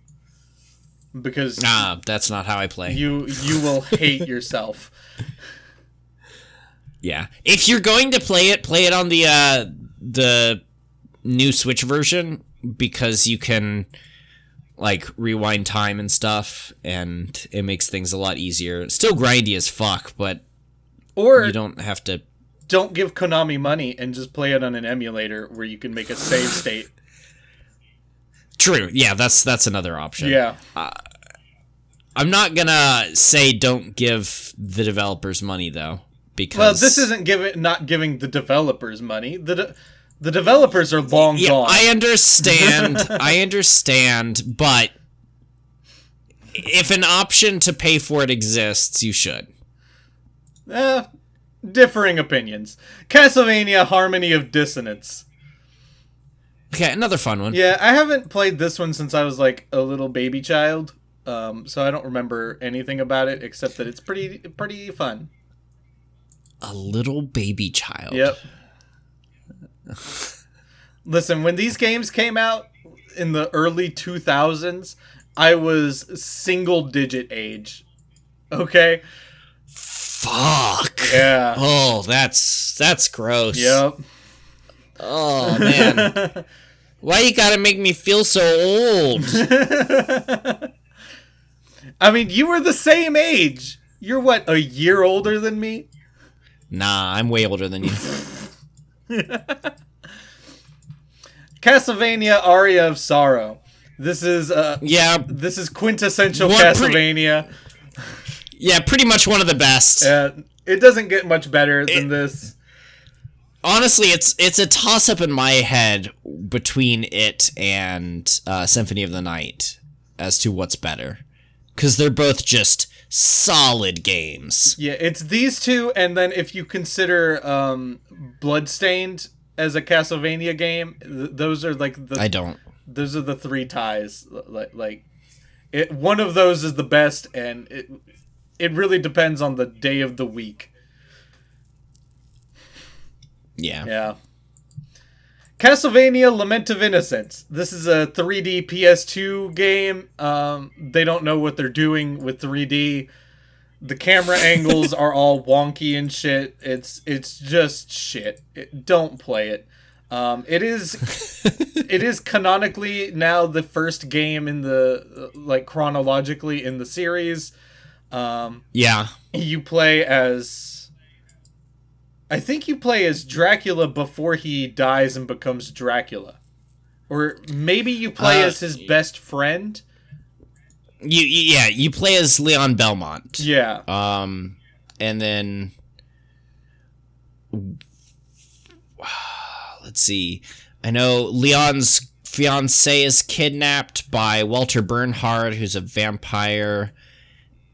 Because Ah, that's not how I play. you you will hate yourself. yeah. If you're going to play it, play it on the uh the new Switch version because you can like rewind time and stuff and it makes things a lot easier. Still grindy as fuck, but Or you don't have to don't give Konami money and just play it on an emulator where you can make a save state. True. Yeah, that's that's another option. Yeah. Uh, I'm not gonna say don't give the developers money though, because Well, this isn't giving not giving the developers money. The de- the developers are long Yeah, gone. I understand. I understand, but if an option to pay for it exists, you should. Eh, differing opinions. Castlevania Harmony of Dissonance. Okay, another fun one. Yeah, I haven't played this one since I was like a little baby child. Um, so I don't remember anything about it except that it's pretty pretty fun. A little baby child. Yep. Listen, when these games came out in the early 2000s, I was single digit age. Okay? Fuck. Yeah. Oh, that's that's gross. Yep. Oh man. Why you gotta make me feel so old? I mean, you were the same age. You're what, a year older than me? nah, I'm way older than you. Castlevania Aria of Sorrow. This is uh Yeah, this is quintessential pretty- Castlevania. yeah, pretty much one of the best. Uh, it doesn't get much better than this. Honestly, it's it's a toss up in my head between it and uh, Symphony of the Night as to what's better, because they're both just solid games. Yeah, it's these two, and then if you consider um, Bloodstained as a Castlevania game, th- those are like the I don't. those are the three ties. Like like, it one of those is the best, and it it really depends on the day of the week. Yeah. Yeah. Castlevania Lament of Innocence. This is a 3D PS2 game. Um, they don't know what they're doing with 3D. The camera angles are all wonky and shit. It's it's just shit. It, don't play it. Um, it is it is canonically now the first game in the like chronologically in the series. Um, Yeah. you play as I think you play as Dracula before he dies and becomes Dracula. Or maybe you play Uh, as his best friend. You, you yeah, you play as Leon Belmont. Yeah. Um, and then let's see. I know Leon's fiance is kidnapped by Walter Bernhard, who's a vampire,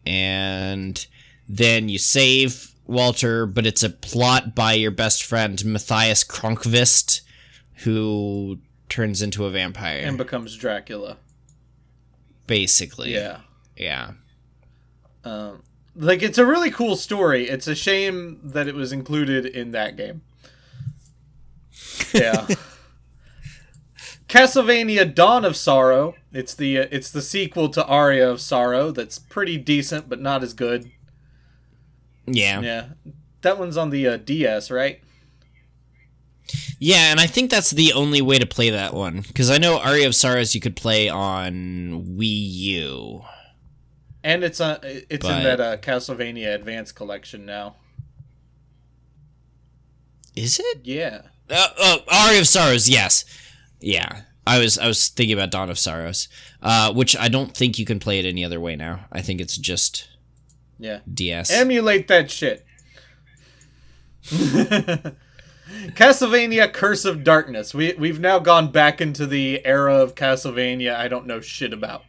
and then you save Walter, but it's a plot by your best friend Mathias Cronqvist, who turns into a vampire. And becomes Dracula. basically, Yeah. yeah. Um, like it's a really cool story. It's a shame that it was included in that game. Yeah. Castlevania Dawn of Sorrow. It's the uh, it's the sequel to Aria of Sorrow that's pretty decent but not as good. Yeah. Yeah. That one's on the uh, DS, right? Yeah, and I think that's the only way to play that one because I know Aria of Sorrows you could play on Wii U. And it's uh, it's But- in that uh, Castlevania Advance collection now. Is it? Yeah. Uh, oh, Aria of Sorrows. Yes. Yeah. I was I was thinking about Dawn of Sorrows, uh, which I don't think you can play it any other way now. I think it's just Yeah. DS. Emulate that shit. Castlevania Curse of Darkness. We we've now gone back into the era of Castlevania I don't know shit about.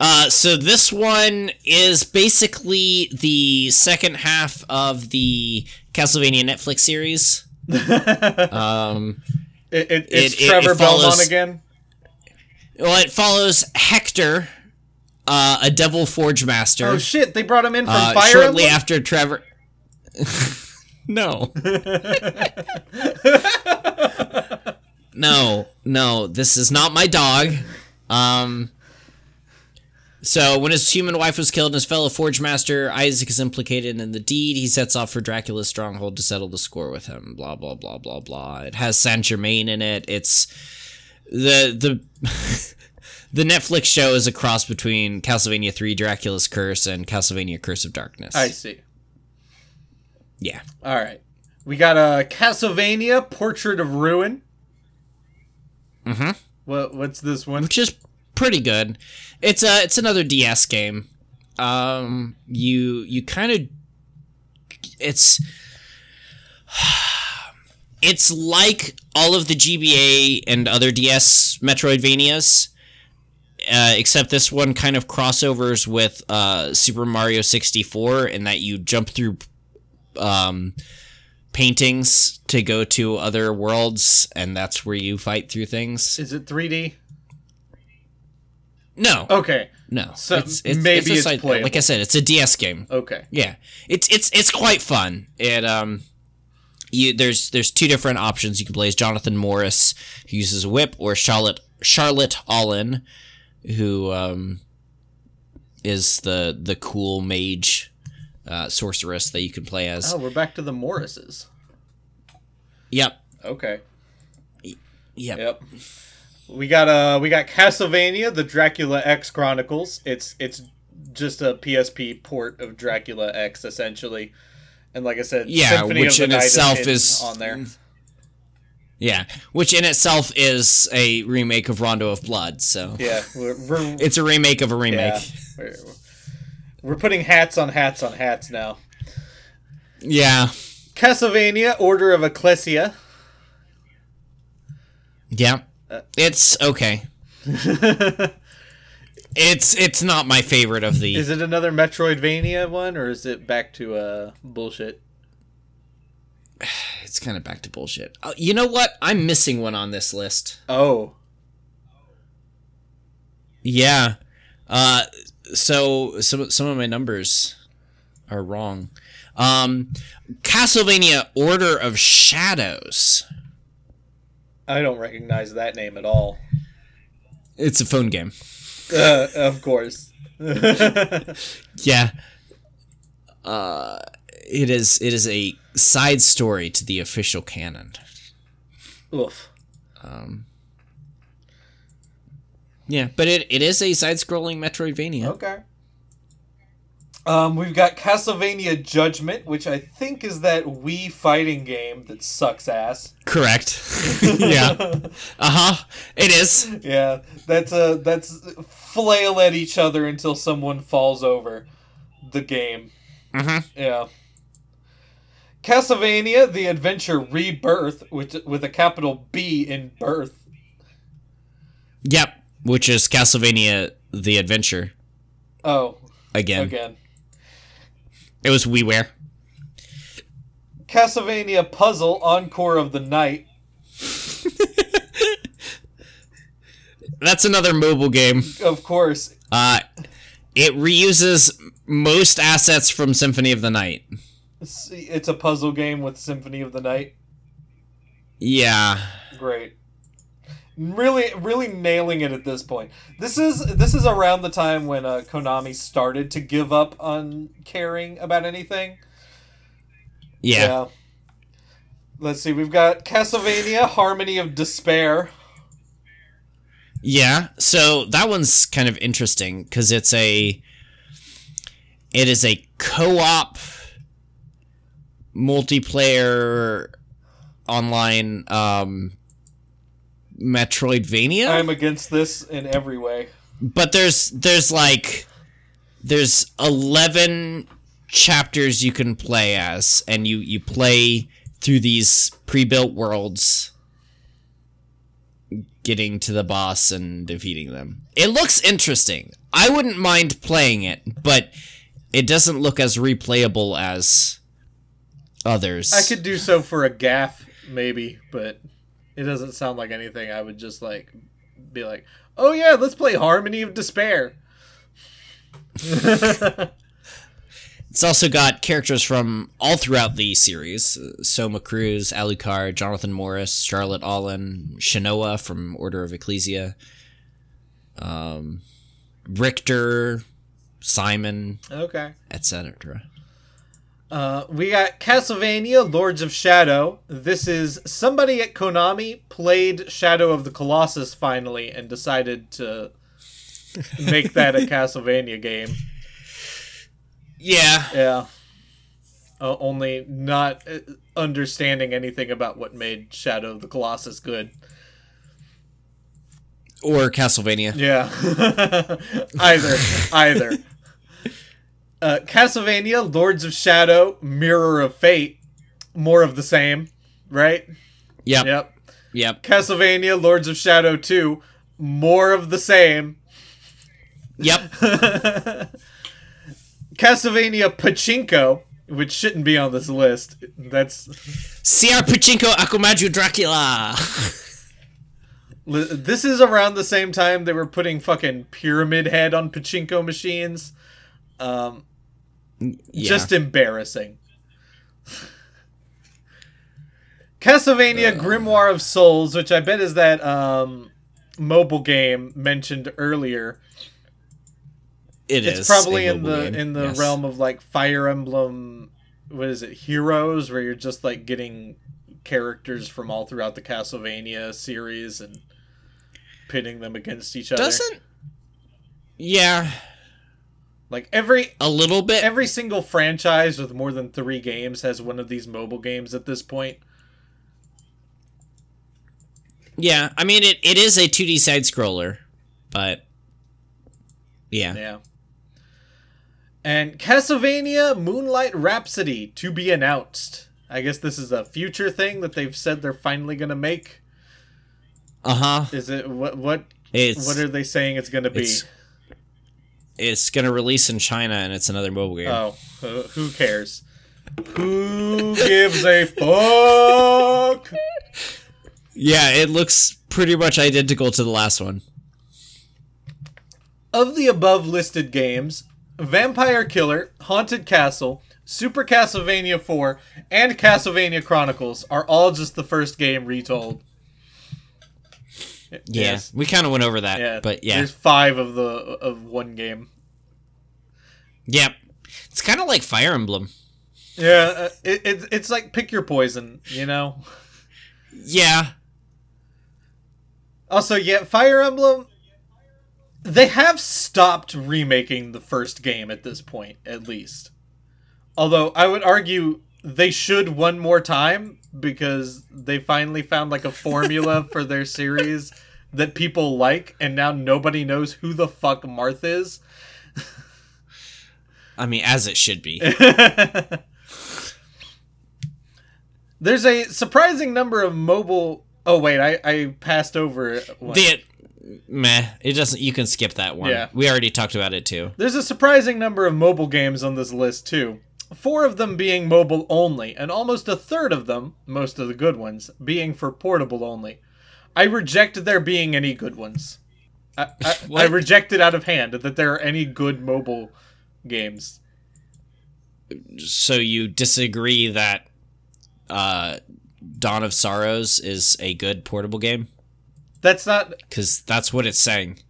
Uh, so this one is basically the second half of the Castlevania Netflix series. um, It, it, it's It- it- Trevor it follows- Belmont again. well, it follows Hector, uh, a Devil Forge master. Oh shit! They brought him in from uh, Fire shortly Emblem? after Trevor. no. no, no, this is not my dog. Um. So when his human wife was killed and his fellow forge master Isaac is implicated in the deed, he sets off for Dracula's stronghold to settle the score with him. Blah blah blah blah blah. It has Saint Germain in it. It's the the the Netflix show is a cross between Castlevania 3 Dracula's Curse and Castlevania Curse of Darkness. I see. Yeah. All right. We got a Castlevania Portrait of Ruin. Mm-hmm. What what's this one? Which is pretty good. It's a it's another DS game. Um you you kind of it's it's like all of the GBA and other DS Metroidvanias. Uh, except this one kind of crossovers with uh, Super Mario 64 in that you jump through um, paintings to go to other worlds, and that's where you fight through things. Is it 3D? No, Okay. no. So maybe a it's side-. Like I said, it's a DS game. Okay. Yeah, it's it's it's quite fun. It um, you there's there's two different options you can play as Jonathan Morris who uses a whip or Charlotte Charlotte Allen who um, is the the cool mage uh, sorceress that you can play as. Oh, we're back to the Morrises. Yep. Okay. Yep. Yep. We got uh we got Castlevania, the Dracula X Chronicles. It's it's just a PSP port of Dracula X essentially. And like I said, Yeah, Symphony which of the in itself is- on there. Yeah, which in itself is a remake of Rondo of Blood. So Yeah, we're, we're it's a remake of a remake. yeah, we're, we're putting hats on hats on hats now. Yeah. Castlevania, Order of Ecclesia. Yeah. It's okay. it's it's not my favorite of the Is it another Metroidvania one, or is it back to uh bullshit? it's kind of back to bullshit. Uh, you know what? I'm missing one on this list. Oh, Yeah. Uh so some some of my numbers are wrong. Um Castlevania Order of Shadows. I don't recognize that name at all. It's a phone game. Uh, of course. Yeah. Uh it is it is a side story to the official canon. Oof. Yeah, but it, it is a side scrolling Metroidvania. Okay. Um, we've got Castlevania Judgment, which I think is that Wii fighting game that sucks ass. Correct. yeah. Uh-huh. It is. Yeah, that's a that's flail at each other until someone falls over. The game. Mhm. Yeah. Castlevania: The Adventure Rebirth, with with a capital B in birth. Yep. Which is Castlevania The Adventure Oh, again. again. It was WiiWare. Castlevania Puzzle Encore of the Night. That's another mobile game. Of course, Uh it reuses most assets from Symphony of the Night. It's, a puzzle game with Symphony of the Night. Yeah. Great. Really, really nailing it at this point. This is this is around the time when uh, Konami started to give up on caring about anything. Yeah. Let's see. We've got Castlevania: Harmony of Despair. Yeah. So that one's kind of interesting cuz it's a it is a co-op multiplayer online um Metroidvania. I'm against this in every way. but there's there's like there's 11 chapters you can play as and you you play through these pre-built worlds getting to the boss and defeating them it looks interesting i wouldn't mind playing it but it doesn't look as replayable as others I could do so for a gaff, maybe, but it doesn't sound like anything. I would just like be like, "Oh yeah, let's play Harmony of Despair." It's also got characters from all throughout the series: Soma Cruz, Alucard, Jonathan Morris, Charlotte Allen, Shanoa from Order of Ecclesia, um, Richter, Simon, Okay. etc. Uh, we got Castlevania Lords of Shadow. This is somebody at Konami played Shadow of the Colossus finally and decided to make that a Castlevania game. Yeah, Yeah. Uh, only not uh, understanding anything about what made Shadow of the Colossus good. or Castlevania. Yeah. either. Either. Uh, Castlevania, Lords of Shadow, Mirror of Fate. More of the same, right? Yep, Yep. yep, Castlevania, Lords of Shadow 2. More of the same. yep. Castlevania Pachinko, which shouldn't be on this list. That's CR Pachinko Akumajo Dracula. this is around the same time they were putting fucking Pyramid Head on pachinko machines. Um, Yeah. just embarrassing. Castlevania Grimoire of Souls, which I bet is that um, mobile game mentioned earlier. It It's is probably in the game, in the yes. realm of like Fire Emblem. What is it? Heroes, where you're just like getting characters from all throughout the Castlevania series and pitting them against each other. Doesn't. Yeah, like every a little bit. every single franchise with more than three games has one of these mobile games at this point. yeah, I mean it. It is a 2D side scroller, but yeah. Yeah. And Castlevania Moonlight Rhapsody to be announced. I guess this is a future thing that they've said they're finally gonna make. Uh huh. Is it what what It's what are they saying it's gonna be? It's gonna release in China and it's another mobile game. Oh, who who cares? Who gives a fuck? Yeah, it looks pretty much identical to the last one. Of the above listed games, Vampire Killer, Haunted Castle, Super Castlevania 4, and Castlevania Chronicles are all just the first game retold. Yeah, Yes. we kind of went over that, Yeah, but yeah, There's five of the of one game. yep. It's kind of like Fire Emblem. Yeah, uh, it, it's it's like pick your poison, you know. Yeah, Also, yeah, Fire Emblem. They have stopped remaking the first game at this point, at least. Although I would argue they should one more time because they finally found like a formula for their series that people like, and now nobody knows who the fuck Marth is. I mean, as it should be. There's a surprising number of mobile. Oh wait, I I passed over. one. the meh, it doesn't. You can skip that one. Yeah. we already talked about it too. There's a surprising number of mobile games on this list, too. Four of them being mobile only, and almost a third of them, most of the good ones, being for portable only. I reject there being any good ones. I, I, I reject it out of hand that there are any good mobile games. So you disagree that uh, Dawn of Sorrows is a good portable game? That's not. Because that's what it's saying.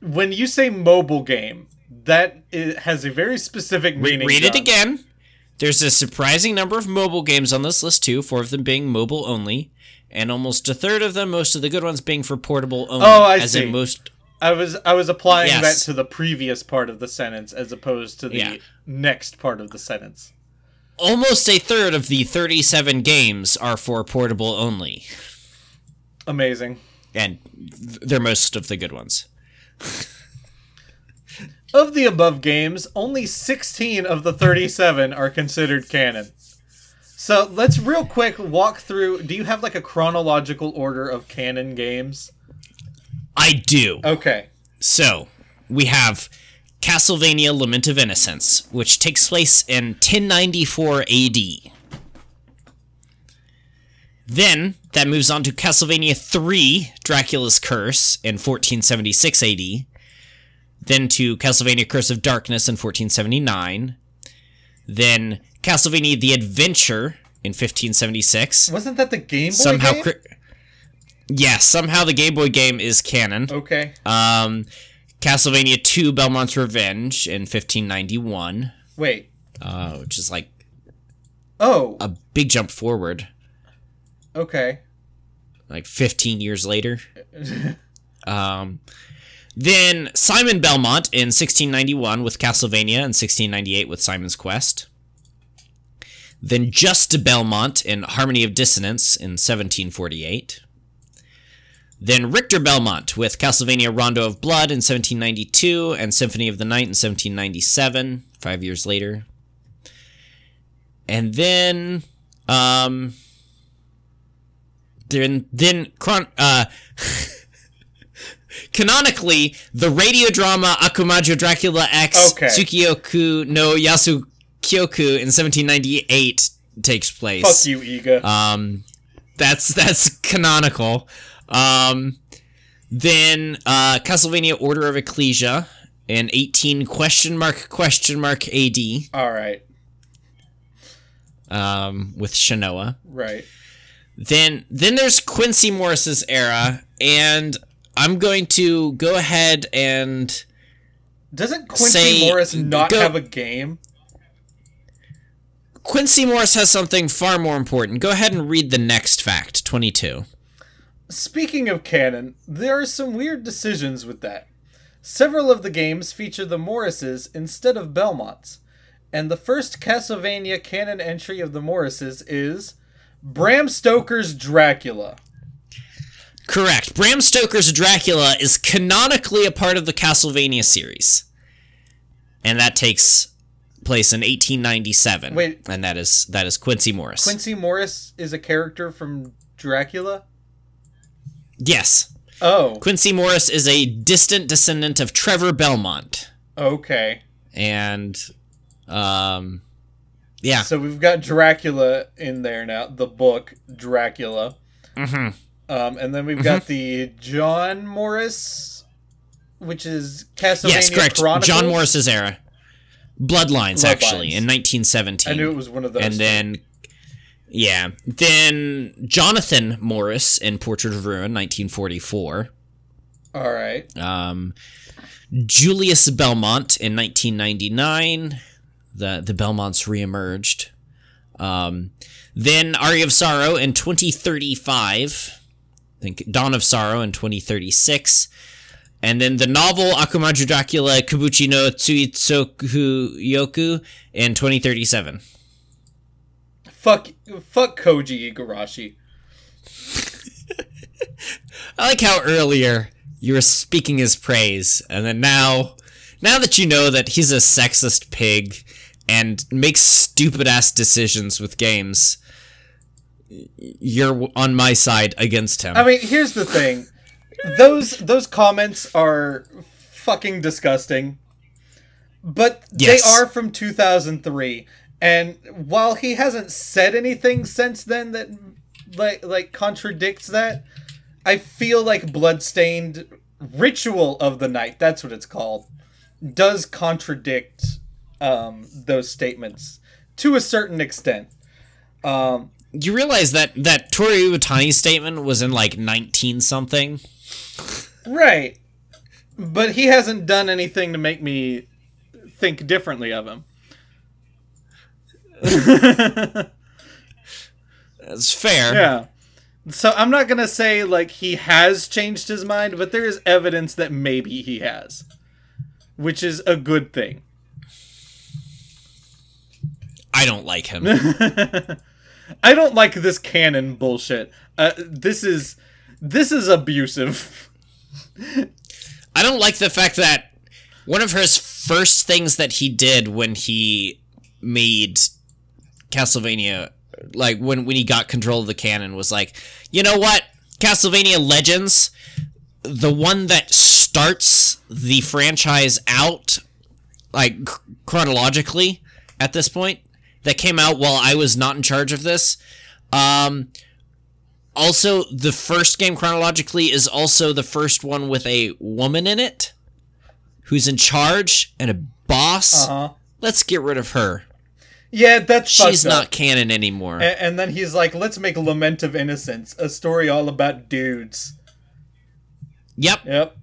When you say mobile game, that has a very specific meaning. read it again. There's a surprising number of mobile games on this list too, four of them being mobile only, and almost a third of them, most of the good ones, being for portable only. Oh, I as see. in most. I was I was applying Yes. that to the previous part of the sentence as opposed to the Yeah. next part of the sentence. Almost a third of the 37 games are for portable only, Amazing. and they're most of the good ones. Of the above games, only 16 of the 37 are considered canon. So let's real quick walk through. Do you have like a chronological order of canon games? I do. Okay. So, we have Castlevania Lament of Innocence, which takes place in 1094 AD. Then, that moves on to Castlevania 3 Dracula's Curse in 1476 AD. Then to Castlevania Curse of Darkness in 1479. Then Castlevania The Adventure in 1576. Wasn't that the Game Boy Somehow, game? cri- yeah, somehow the Game Boy game is canon. okay. Um, Castlevania 2 Belmont's Revenge in 1591, Wait. uh, which is like Oh. a big jump forward, Okay. like 15 years later. um, then Simon Belmont in 1691 with Castlevania and 1698 with Simon's Quest. Then Juste Belmont in Harmony of Dissonance in 1748. Then Richter Belmont with Castlevania Rondo of Blood in 1792 and Symphony of the Night in 1797, five years later. And then, um, then, then, chron- uh, canonically, the radio drama Akumajo Dracula X Okay. Tsuioku no Yasukyoku in 1798 takes place. Fuck you, Iga. Um, that's that's canonical. Um, then uh, Castlevania Order of Ecclesia in 18 question mark question mark AD All right. um, with Shanoa. Right. Then then there's Quincy Morris's era, and I'm going to go ahead and Doesn't Quincy Say- Morris not go- have a game? Quincy Morris has something far more important. Go ahead and read the next fact, 22. Speaking of canon, there are some weird decisions with that. Several of the games feature the Morrises instead of Belmonts, and the first Castlevania canon entry of the Morrises is Bram Stoker's Dracula. Correct. Bram Stoker's Dracula is canonically a part of the Castlevania series. And that takes place in 1897. Wait. And that is that is Quincy Morris. Quincy Morris is a character from Dracula? yes. Oh, Quincy Morris is a distant descendant of Trevor Belmont. okay. And um yeah. So we've got Dracula in there now, the book Dracula. Mhm. Um, and then we've got the John Morris, which is Castlevania Yes, correct. Chronicles. John Morris's era. Bloodlines, actually, in 1917. I knew it was one of those. and then yeah then jonathan morris in portrait of ruin 1944 all right, um, julius belmont in 1999 the the belmonts reemerged um, then Aria of Sorrow in 2035. I think Dawn of Sorrow in 2036. And then the novel Akumajo Dracula Kabuchi no Tsuioku Yoku in 2037. fuck, fuck Koji Igarashi. I like how earlier you were speaking his praise, and then now, now that you know that he's a sexist pig and makes stupid ass decisions with games, you're on my side against him. I mean, here's the thing: those those comments are fucking disgusting, but Yes. they are from 2003. And while he hasn't said anything since then that like like contradicts that, I feel like Bloodstained Ritual of the Night, that's what it's called, does contradict um, those statements to a certain extent. Um, you realize that that Toru Iwatani statement was in like 19 something? Right. But he hasn't done anything to make me think differently of him. That's fair. Yeah. So I'm not going to say like he has changed his mind, but there is evidence that maybe he has. Which is a good thing. I don't like him. I don't like this canon bullshit. Uh, this is this is abusive. I don't like the fact that one of his first things that he did when he made Castlevania, like when when he got control of the canon, was like, you know what, Castlevania Legends, the one that starts the franchise out, like ch- chronologically at this point, that came out while I was not in charge of this. Um, also, the first game chronologically is also the first one with a woman in it who's in charge and a boss. Uh-huh. Let's get rid of her. Yeah, that's She's not canon anymore. A- and then he's like, "Let's make Lament of Innocence, a story all about dudes." yep. Yep.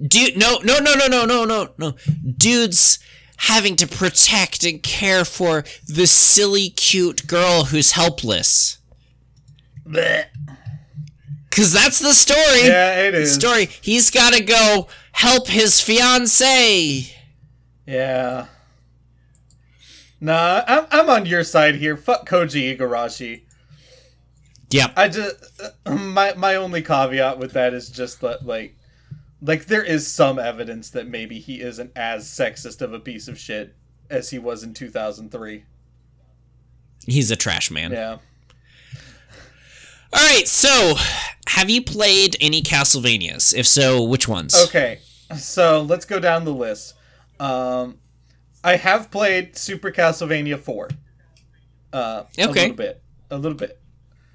Dude, no, no, no, no, no, no, no, no. Dudes having to protect and care for the silly, cute girl who's helpless. Blech. Cause that's the story. Yeah, it is. Story. He's gotta go help his fiance. Yeah. Nah, I'm I'm on your side here. Fuck Koji Igarashi. Yep. I just my my only caveat with that is just that like like there is some evidence that maybe he isn't as sexist of a piece of shit as he was in 2003. He's a trash man. Yeah. All right, so have you played any Castlevanias? If so, which ones? Okay. So, let's go down the list. Um I have played Super Castlevania 4. Uh a little bit. A little bit.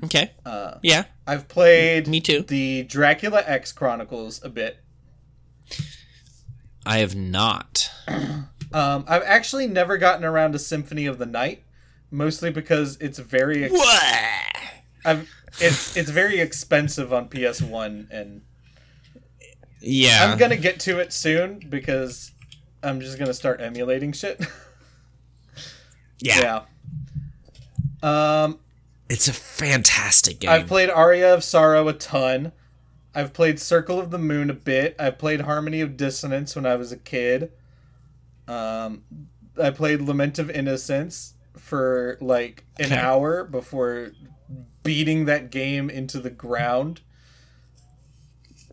Okay. Uh Yeah. I've played Me too. the Dracula X Chronicles a bit. I have not. Um, I've actually never gotten around to Symphony of the Night, mostly because it's very ex- What? I've it's it's very expensive on PS1 and Yeah. I'm gonna get to it soon because I'm just gonna start emulating shit. yeah. yeah. Um It's a fantastic game. I've played Aria of Sorrow a ton. I've played Circle of the Moon a bit. I've played Harmony of Dissonance when I was a kid. Um, I played Lament of Innocence for like an hour before beating that game into the ground.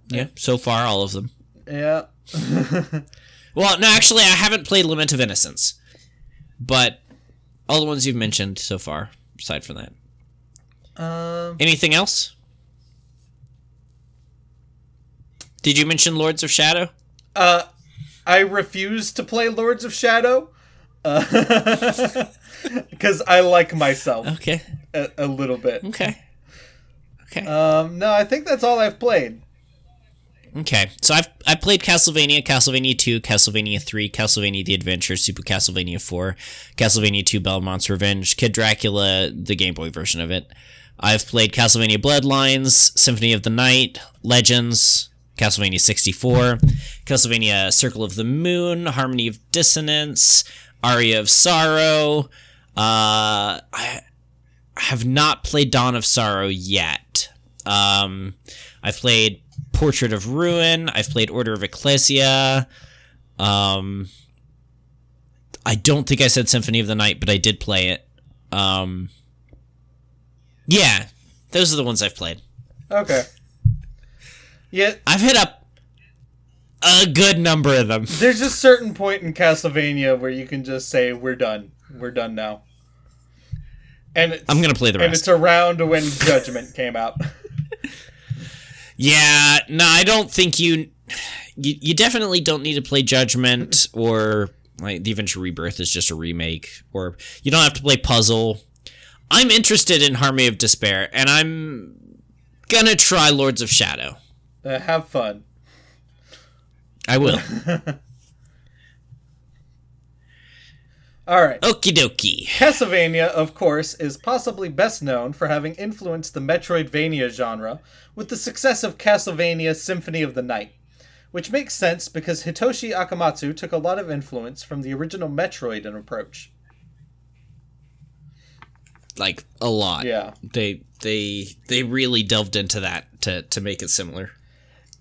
yeah, so far all of them. Yeah. Well, no, actually, I haven't played Lament of Innocence, but all the ones you've mentioned so far. Aside from that, Um, anything else? Did you mention Lords of Shadow? uh, I refuse to play Lords of Shadow. Because I like myself Okay, a, a little bit. okay, okay, Um, no, I think that's all I've played. okay. So I've I played Castlevania, Castlevania Two, Castlevania Three, Castlevania: The Adventure, Super Castlevania Four, Castlevania Two: Belmont's Revenge, Kid Dracula, the Game Boy version of it. I've played Castlevania Bloodlines, Symphony of the Night, Legends, Castlevania 64, Castlevania Circle of the Moon, Harmony of Dissonance, Aria of Sorrow. Uh, I have not played Dawn of Sorrow yet. Um, I've played Portrait of Ruin. I've played Order of Ecclesia. Um, I don't think I said Symphony of the Night, but I did play it. Um, yeah, those are the ones I've played. Okay. Yeah, I've hit up a good number of them. there's a certain point in Castlevania where you can just say we're done. We're done now. And I'm gonna play the rest. and it's around when Judgment came out. Yeah, no, I don't think you, you. You definitely don't need to play Judgment or like the Adventure Rebirth is just a remake, or you don't have to play Puzzle. I'm interested in Harmony of Despair, and I'm gonna try Lords of Shadow. Uh, have fun. I will. All right. Okie dokie. Castlevania, of course, is possibly best known for having influenced the Metroidvania genre with the success of Castlevania Symphony of the Night, which makes sense because Hitoshi Akamatsu took a lot of influence from the original Metroid in approach. Like a lot. Yeah. They they they really delved into that to to make it similar.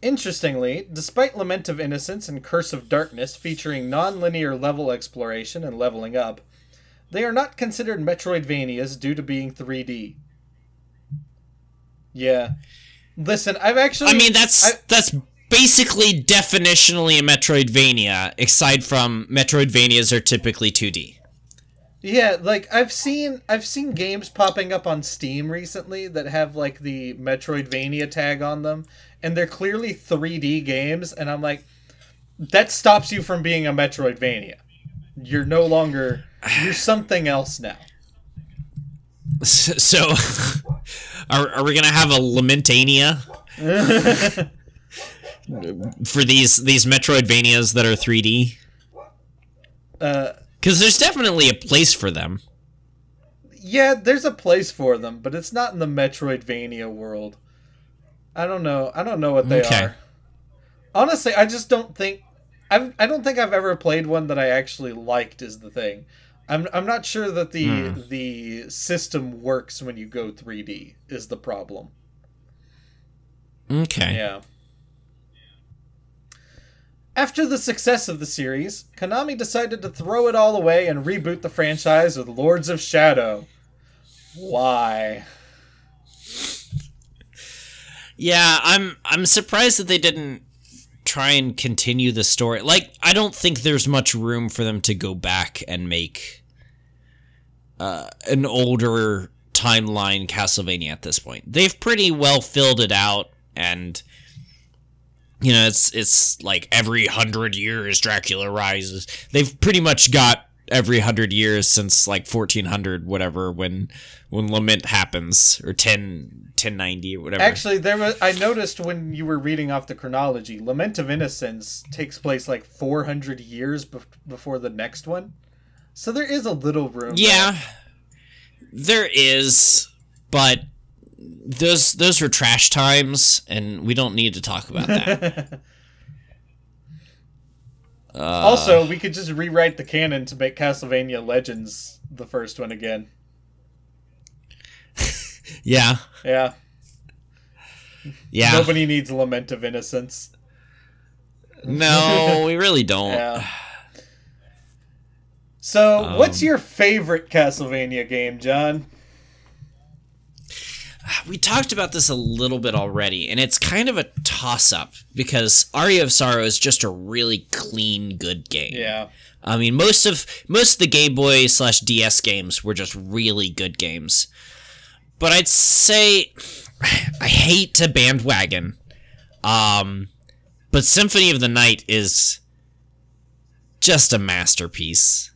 Interestingly, despite Lament of Innocence and Curse of Darkness featuring non-linear level exploration and leveling up, they are not considered Metroidvanias due to being 3D. Yeah. Listen, I've actually I mean, that's I- that's basically definitionally a Metroidvania, aside from Metroidvanias are typically 2D. Yeah, like I've seen I've seen games popping up on Steam recently that have like the Metroidvania tag on them and they're clearly 3D games and I'm like that stops you from being a Metroidvania. You're no longer you're something else now. So, are, are we gonna have a Lamentania for these these Metroidvanias that are 3D? Uh Because there's definitely a place for them. yeah, there's a place for them, but it's not in the Metroidvania world. I don't know. I don't know what they Okay. are. Honestly, I just don't think I've, I don't think I've ever played one that I actually liked. Is the thing. I'm I'm not sure that the Hmm. the system works when you go 3D. Is the problem? Okay. Yeah. After the success of the series, Konami decided to throw it all away and reboot the franchise with Lords of Shadow. Why? Yeah, I'm I'm surprised that they didn't try and continue the story. Like, I don't think there's much room for them to go back and make uh, an older timeline Castlevania at this point. They've pretty well filled it out, and you know, it's it's like every hundred years Dracula rises. They've pretty much got every hundred years since like 1400 whatever when when lament happens or 10 1090 or whatever Actually, there was I noticed when you were reading off the chronology, Lament of Innocence takes place like 400 years bef- before the next one. So there is a little room. Yeah, there is, but those those were trash times, and we don't need to talk about that. Uh, also, we could just rewrite the canon to make Castlevania Legends the first one again. yeah, Yeah. yeah. Nobody needs Lament of Innocence. No, we really don't. Yeah. So, what's your favorite Castlevania game, John? We talked about this a little bit already, and it's kind of a toss up because Aria of Sorrow is just a really clean, good game. Yeah. I mean, most of most of the Game Boy slash DS games were just really good games. But I'd say I hate to bandwagon, um, but Symphony of the Night is just a masterpiece.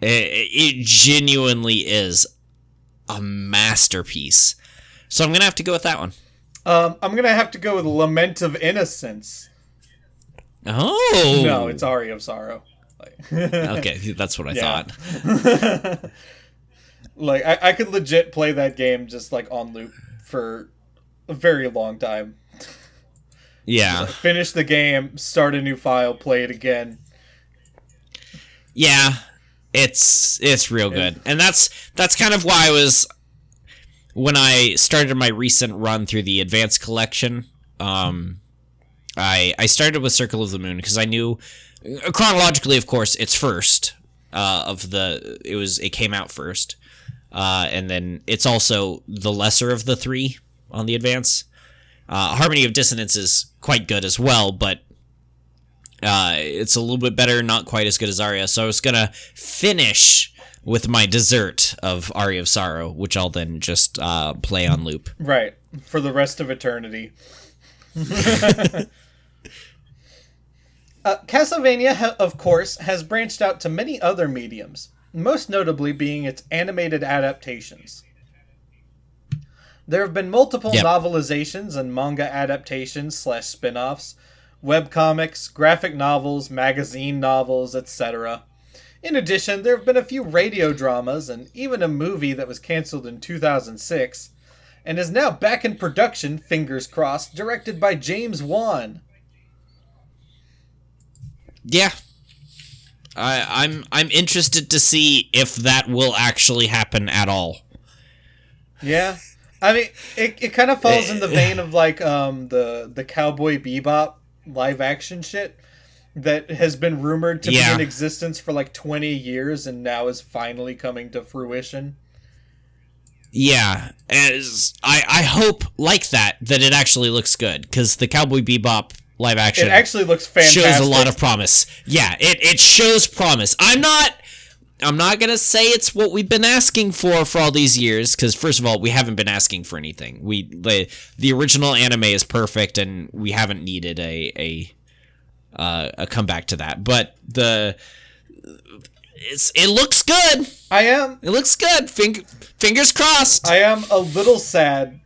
It, it genuinely is a masterpiece. So I'm gonna have to go with that one. Um, I'm gonna have to go with Lament of Innocence. Oh No, it's Aria of Sorrow. Like, okay. That's what I thought. like I, I could legit play that game just like on loop for a very long time. Yeah. Finish the game, start a new file, play it again. Yeah, it's it's real good, and that's that's kind of why I was when I started my recent run through the advanced collection. Um, I I started with Circle of the Moon because I knew chronologically, of course, it's first uh, of the it was it came out first, uh, and then it's also the lesser of the three on the advance. Uh, Harmony of Dissonance is quite good as well, but uh, it's a little bit better, not quite as good as Aria. So I was gonna finish with my dessert of Aria of Sorrow, which I'll then just uh, play on loop. Right. For the rest of eternity. uh, Castlevania, ha- of course, has branched out to many other mediums, most notably being its animated adaptations. There have been multiple Yep. novelizations and manga adaptations slash spin-offs, webcomics, graphic novels, magazine novels, etc. In addition, there have been a few radio dramas and even a movie that was canceled in 2006 and is now back in production, fingers crossed, directed by James Wan. Yeah. I, I'm I'm interested to see if that will actually happen at all. Yeah. I mean, it, it kind of falls in the vein of like um the the Cowboy Bebop live action shit that has been rumored to Yeah. be in existence for like 20 years and now is finally coming to fruition. Yeah, as I I hope like that that it actually looks good because the Cowboy Bebop live action It actually looks fantastic. shows a lot of promise. Yeah, it it shows promise. I'm not I'm not gonna say it's what we've been asking for for all these years because first of all we haven't been asking for anything. We the the original anime is perfect and we haven't needed a a uh, a comeback to that. But the it's it looks good. I am It looks good. Fing- fingers crossed. I am a little sad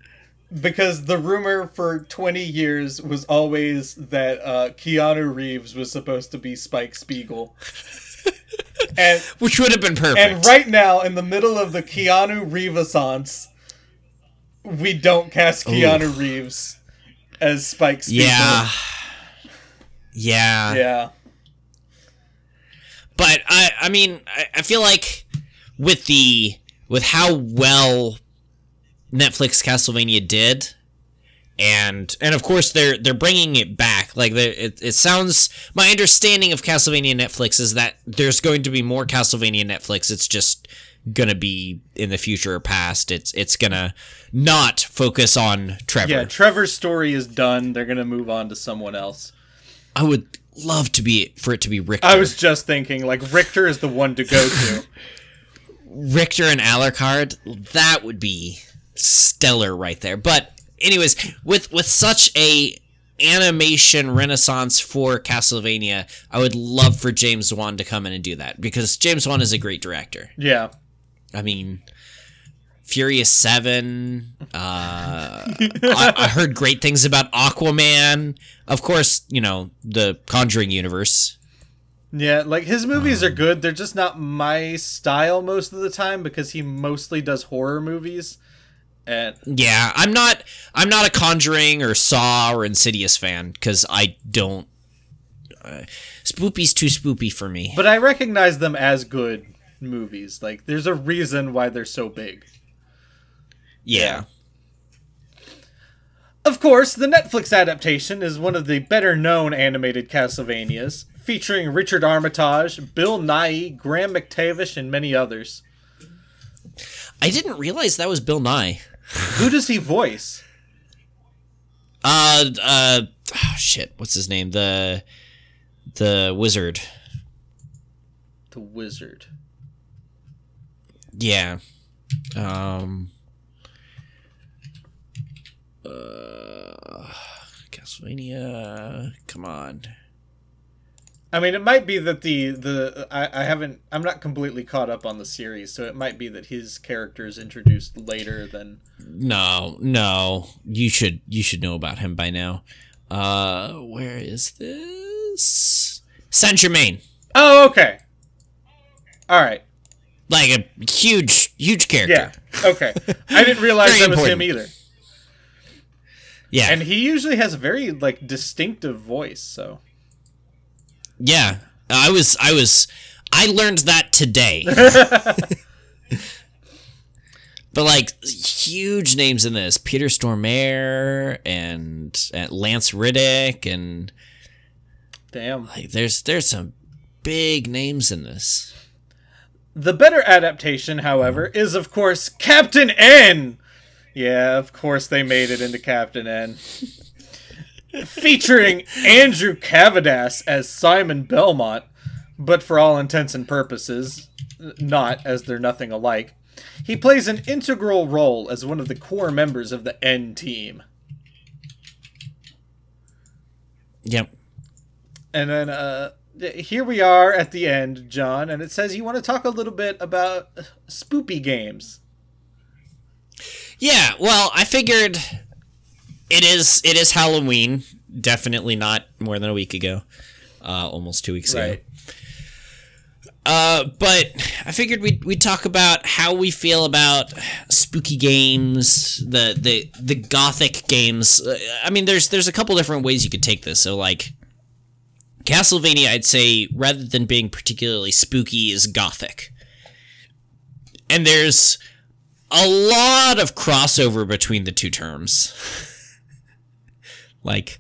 because the rumor for 20 years was always that uh, Keanu Reeves was supposed to be Spike Spiegel. and which would have been perfect. and right now in the middle of the Keanu Reevaissance, we don't cast Keanu Reeves as Spike Spiegel. yeah. Yeah. Yeah. But I I mean I, I feel like with the with how well Netflix Castlevania did and and of course they're they're bringing it back like it, it sounds my understanding of Castlevania Netflix is that there's going to be more Castlevania Netflix it's just gonna be in the future or past it's it's gonna not focus on Trevor Yeah, Trevor's story is done. They're going to move on to someone else. I would love to be for it to be Richter I was just thinking, like, Richter is the one to go to. Richter and Alucard, that would be stellar right there. But anyways, with with such a animation renaissance for Castlevania, I would love for James Wan to come in and do that because James Wan is a great director. yeah. I mean, Furious Seven. Uh, I, I heard great things about Aquaman. Of course, you know the Conjuring universe. Yeah, like his movies are good. They're just not my style most of the time because he mostly does horror movies. And Yeah, I'm not. I'm not a Conjuring or Saw or Insidious fan because I don't. Uh, Spoopy's too spoopy for me. but I recognize them as good movies. Like there's a reason why they're so big. yeah. Of course, the Netflix adaptation is one of the better known animated Castlevanias, featuring Richard Armitage, Bill Nye, Graham McTavish, and many others. I didn't realize that was Bill Nye. Who does he voice? Uh, uh, oh, shit. What's his name? The the wizard. The Wizard. Yeah. Um. Uh, Castlevania. Come on. I mean, it might be that the the I, I haven't I'm not completely caught up on the series, so it might be that his character is introduced later than No, no. You should you should know about him by now. Uh, where is this? Saint Germain. Oh, okay. All right. Like a huge, huge character. Yeah. Okay. I didn't realize that was important. him either. Yeah. And he usually has a very like distinctive voice, so Yeah, I was, I was, I learned that today. but like huge names in this: Peter Stormare and, and Lance Reddick, and damn. like there's there's some big names in this. The better adaptation, however, mm-hmm. is of course Captain N. Yeah, of course they made it into Captain N. Featuring Andrew Kavadas as Simon Belmont, but for all intents and purposes, not, as they're nothing alike. He plays an integral role as one of the core members of the N team. Yep. And then uh, here we are at the end, John, and it says you want to talk a little bit about spoopy games. Yeah, well, I figured it is it is Halloween. Definitely not more than a week ago. Uh, almost two weeks ago. Uh, but I figured we'd, we'd talk about how we feel about spooky games, the the the gothic games. Uh, I mean, there's there's a couple different ways you could take this. So like Castlevania, I'd say rather than being particularly spooky, is gothic, and there's a lot of crossover between the two terms. like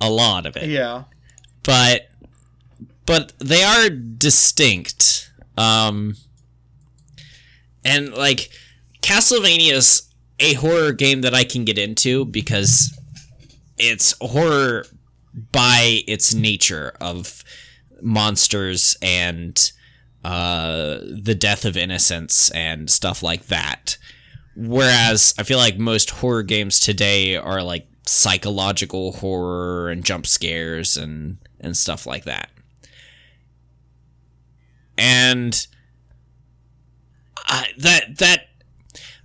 a lot of it Yeah. but but they are distinct um and like castlevania's a horror game that i can get into because it's horror by its nature of monsters and uh the death of innocence and stuff like that whereas i feel like most horror games today are like psychological horror and jump scares and and stuff like that. And I, that that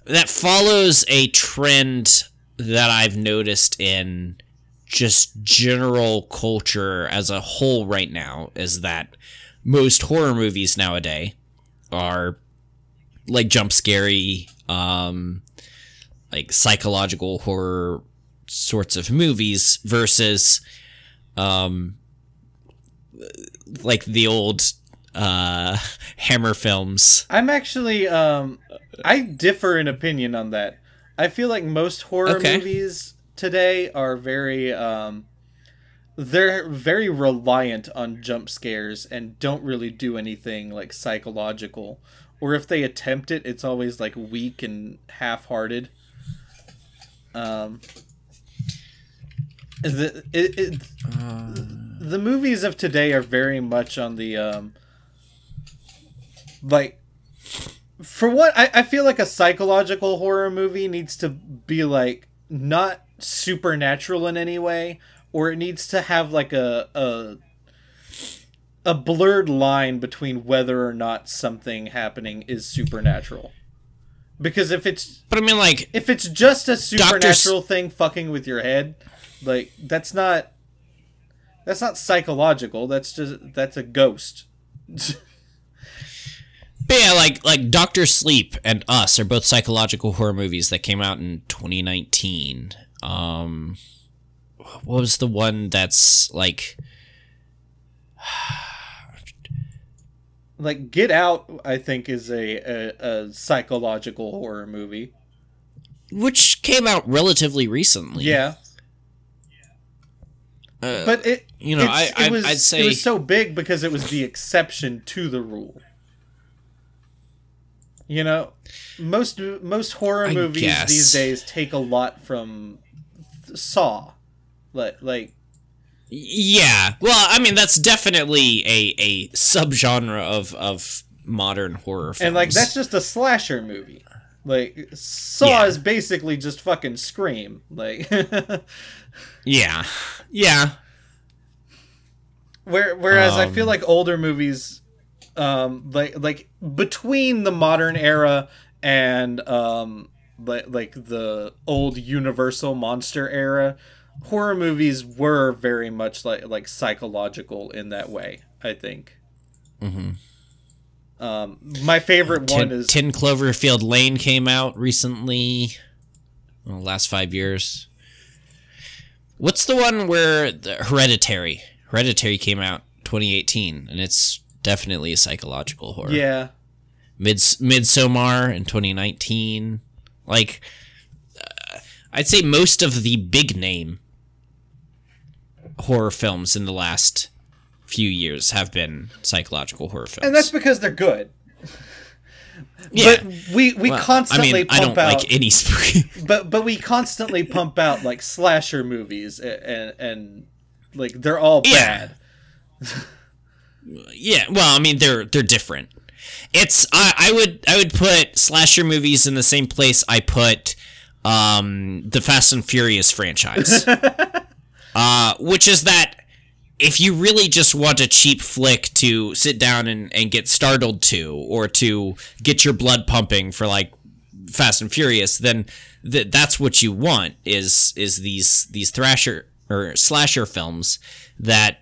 that follows a trend that I've noticed in just general culture as a whole right now is that most horror movies nowadays are like jump scary um like psychological horror sorts of movies versus um like the old uh hammer films I'm actually um I differ in opinion on that. I feel like most horror Okay. movies today are very um they're very reliant on jump scares and don't really do anything like psychological. Or if they attempt it, it's always like weak and half-hearted. Um the it, it, the movies of today are very much on the um like for what I, I feel like a psychological horror movie needs to be like not supernatural in any way or it needs to have like a a a blurred line between whether or not something happening is supernatural. Because if it's but i mean like if it's just a supernatural thing fucking with your head like that's not that's not psychological that's just that's a ghost But yeah, like like Doctor Sleep and Us are both psychological horror movies that came out in 2019. Um, what was the one that's like? Like Get Out, I think is a, a, a psychological horror movie. Which came out relatively recently. Yeah. Uh, But it, you know, I- I- it was, I'd say- it was so big because it was the exception to the rule. You know, most most horror I movies guess. these days take a lot from Saw, like like Yeah. Well, I mean, that's definitely a, a subgenre of, of modern horror films. and like that's just a slasher movie. Like Saw Yeah. is basically just fucking Scream. Like Yeah. Yeah. Where, whereas I Um, feel like older movies, um, like like between the modern era and um, like like the old Universal monster era, horror movies were very much like like psychological in that way. I think. Um, my favorite one Ten, is 10 Cloverfield Lane came out recently. Well, last five years. What's the one where the Hereditary? Hereditary came out 2018, and it's definitely a psychological horror. yeah. Mids Midsommar in 2019. Like, uh, I'd say most of the big name horror films in the last few years have been psychological horror films. And that's because they're good. yeah. But we we Well, constantly I mean, I pump don't out like any spooky. but but we constantly pump out like slasher movies and and, and like they're all Yeah. bad. yeah, well, I mean, they're they're different. It's I, I would I would put slasher movies in the same place I put um, the Fast and Furious franchise, uh, which is that if you really just want a cheap flick to sit down and, and get startled to, or to get your blood pumping for like Fast and Furious, then th- that's what you want is is these these thrasher or slasher films that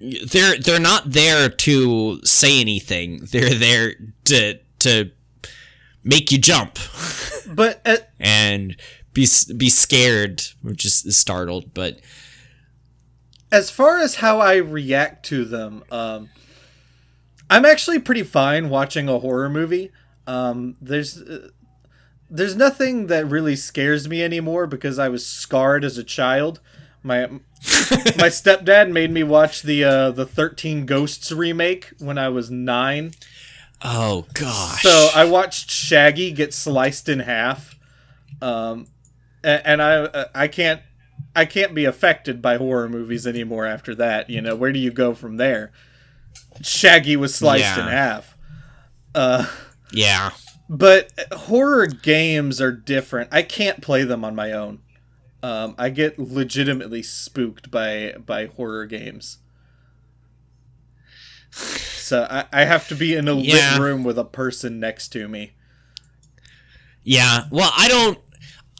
they're they're not there to say anything. They're there to to make you jump But uh, and be be scared or just startled. But as far as how I react to them, um, I'm actually pretty fine watching a horror movie. Um, there's uh, there's nothing that really scares me anymore because I was scarred as a child. My my stepdad made me watch the uh, the Thirteen Ghosts remake when I was nine. oh gosh, So I watched Shaggy get sliced in half, um, a- and I I can't I can't be affected by horror movies anymore after that. You know, where do you go from there? Shaggy was sliced in half. Uh, yeah, but horror games are different. I can't play them on my own. Um, I get legitimately spooked by by horror games. So I, I have to be in a Yeah. lit room with a person next to me. yeah. Well, I don't.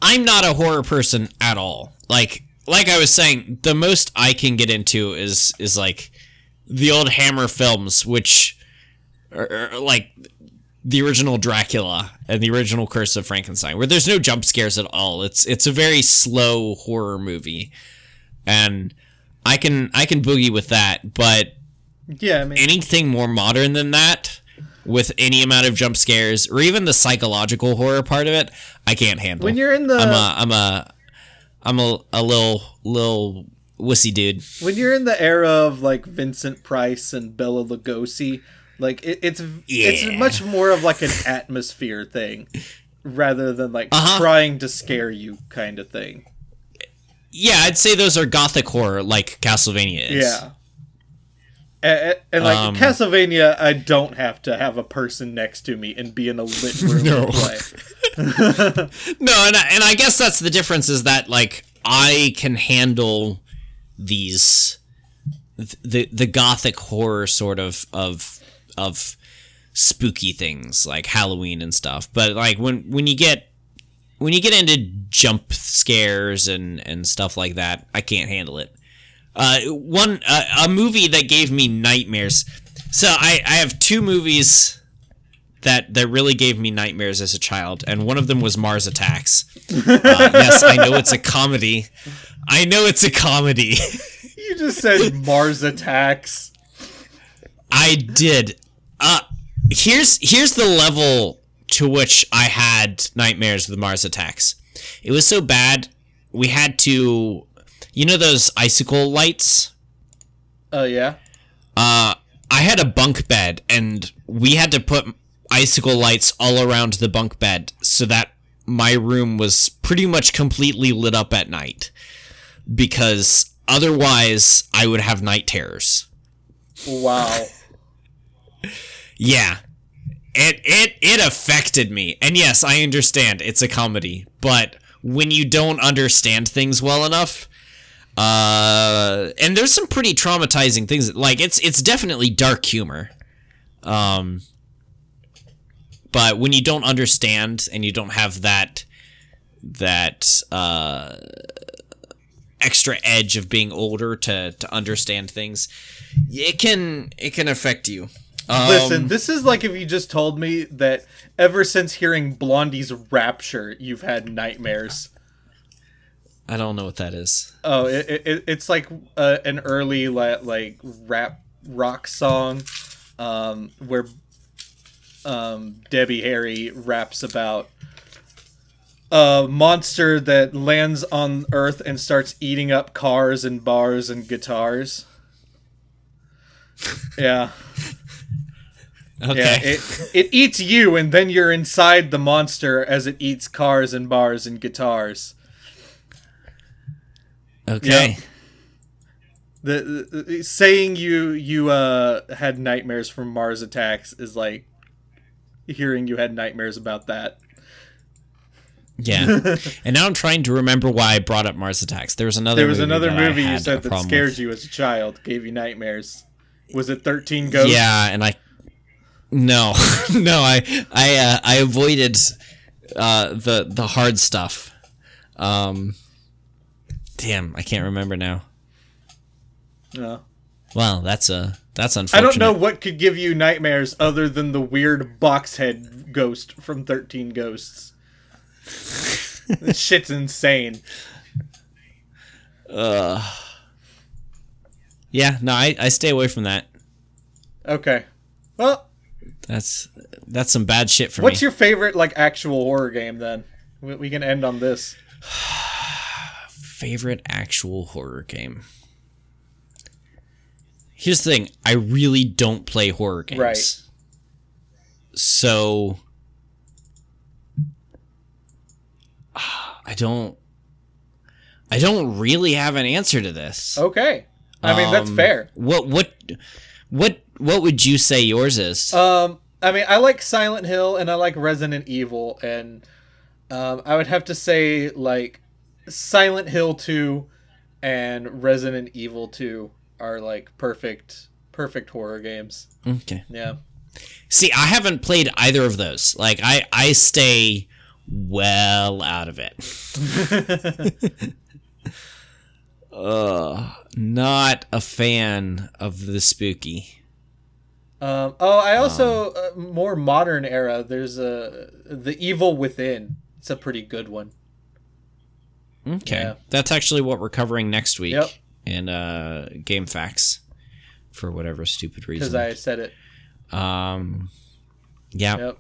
I'm not a horror person at all. Like like I was saying, the most I can get into is is like the old Hammer films, which are, are like the original Dracula and the original Curse of Frankenstein, where there's no jump scares at all. It's it's a very slow horror movie, and I can I can boogie with that. But Yeah, I mean, anything more modern than that, with any amount of jump scares or even the psychological horror part of it, I can't handle. when you're in the I'm a I'm a I'm a, a little little wussy dude. when you're in the era of like Vincent Price and Bela Lugosi, like it, it's it's much more of like an atmosphere thing rather than like Uh-huh. trying to scare you kind of thing. Yeah, I'd say those are gothic horror like Castlevania is. Yeah. And, and like Um, Castlevania, I don't have to have a person next to me and be in a lit room No. to play. No, and I, and I guess that's the difference is that like I can handle these the the gothic horror sort of of of spooky things like Halloween and stuff. But like when when you get when you get into jump scares and and stuff like that, I can't handle it. Uh, one uh, a movie that gave me nightmares. So I I have two movies that that really gave me nightmares as a child, and one of them was Mars Attacks. Uh, yes, I know it's a comedy. I know it's a comedy. You just said Mars attacks. I did. Uh here's here's the level to which I had nightmares with Mars Attacks. It was so bad we had to you know those icicle lights? Oh yeah. Uh I had a bunk bed and we had to put icicle lights all around the bunk bed so that my room was pretty much completely lit up at night because otherwise I would have night terrors. Wow. Yeah. It it it affected me. And yes, I understand it's a comedy, but when you don't understand things well enough, uh and there's some pretty traumatizing things like it's it's definitely dark humor. Um but when you don't understand and you don't have that that uh extra edge of being older to to understand things, it can it can affect you. Um, Listen, this is like if you just told me that ever since hearing Blondie's Rapture, you've had nightmares. I don't know what that is. Oh, it, it, it's like uh, an early like, like rap rock song um, where um, Debbie Harry raps about a monster that lands on Earth and starts eating up cars and bars and guitars. Yeah. Okay. Yeah, it it eats you, and then you're inside the monster as it eats cars and bars and guitars. Okay. The, the, the- saying you you uh had nightmares from Mars attacks is like hearing you had nightmares about that. Yeah. and now I'm trying to remember why I brought up Mars Attacks. There was another. There was movie another movie you said that scared with. you as a child, gave you nightmares. Was it Thirteen Ghosts? Yeah, and I. No, no, I I uh, I avoided uh, the the hard stuff. Um. Damn, I can't remember now. No. Well, that's a that's unfortunate. I don't know what could give you nightmares other than the weird box head ghost from Thirteen Ghosts. this shit's insane. Uh, yeah, no, I, I stay away from that. Okay. Well, That's that's some bad shit for what's me. What's your favorite like actual horror game then? We, we can end on this. favorite actual horror game? Here's the thing: I really don't play horror games. Right. So I don't. I don't really have an answer to this. Okay. I mean that's Um, fair. What what what what would you say yours is? Um, I mean, I like Silent Hill and I like Resident Evil, and um, I would have to say like Silent Hill Two and Resident Evil Two are like perfect, perfect horror games. okay. Yeah. See, I haven't played either of those. Like I I stay well out of it. uh, not a fan of the spooky. Um, oh, I also uh, more modern era. There's a the Evil Within. It's a pretty good one. Okay. Yeah. That's actually what we're covering next week Yep. in uh Game Facts for whatever stupid reason. Because. I said it. um yeah. Yep.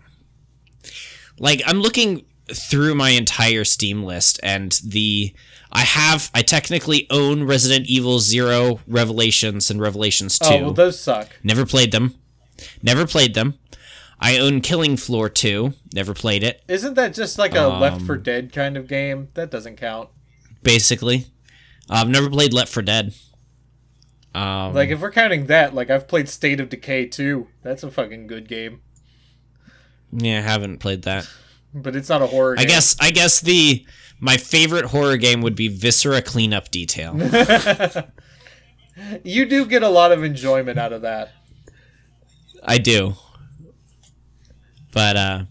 like I'm looking through my entire Steam list and the I have I technically own Resident Evil 0 Revelations and Revelations 2. Oh well, those suck. Never played them. Never played them. I own Killing Floor 2. Never played it, Isn't that just like a Left Um, for Dead kind of game? That doesn't count. basically. I've never played Left for Dead. Um, Like if we're counting that, like I've played State of Decay 2. That's a fucking good game. yeah, I haven't played that. But it's not a horror I game. guess I guess the my favorite horror game would be Viscera Cleanup Detail. You do get a lot of enjoyment out of that. I do. But uh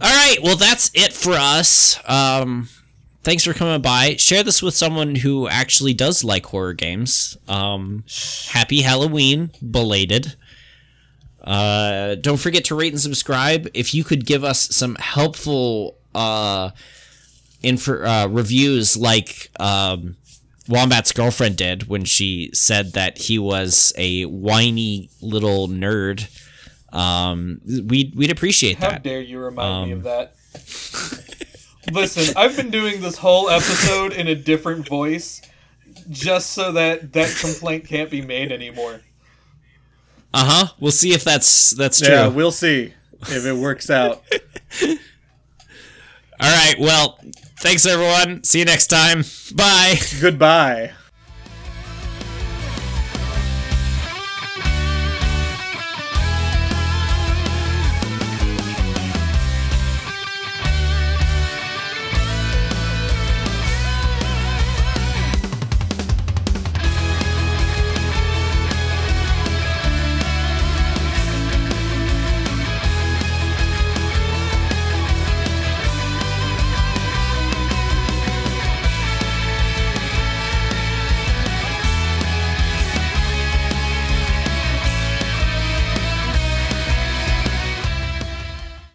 all right, well that's it for us. Um thanks for coming by. Share this with someone who actually does like horror games. Um happy Halloween belated. Uh, don't forget to rate and subscribe. If you could give us some helpful uh, uh, reviews, like um, Wombat's girlfriend did when she said that he was a whiny little nerd, um, we'd we'd appreciate How that. How dare you remind Um, me of that? Listen, I've been doing this whole episode in a different voice just so that that complaint can't be made anymore. Uh huh. We'll see if that's that's true. Yeah, we'll see if it works out. All right. Well, thanks everyone. See you next time. Bye. Goodbye.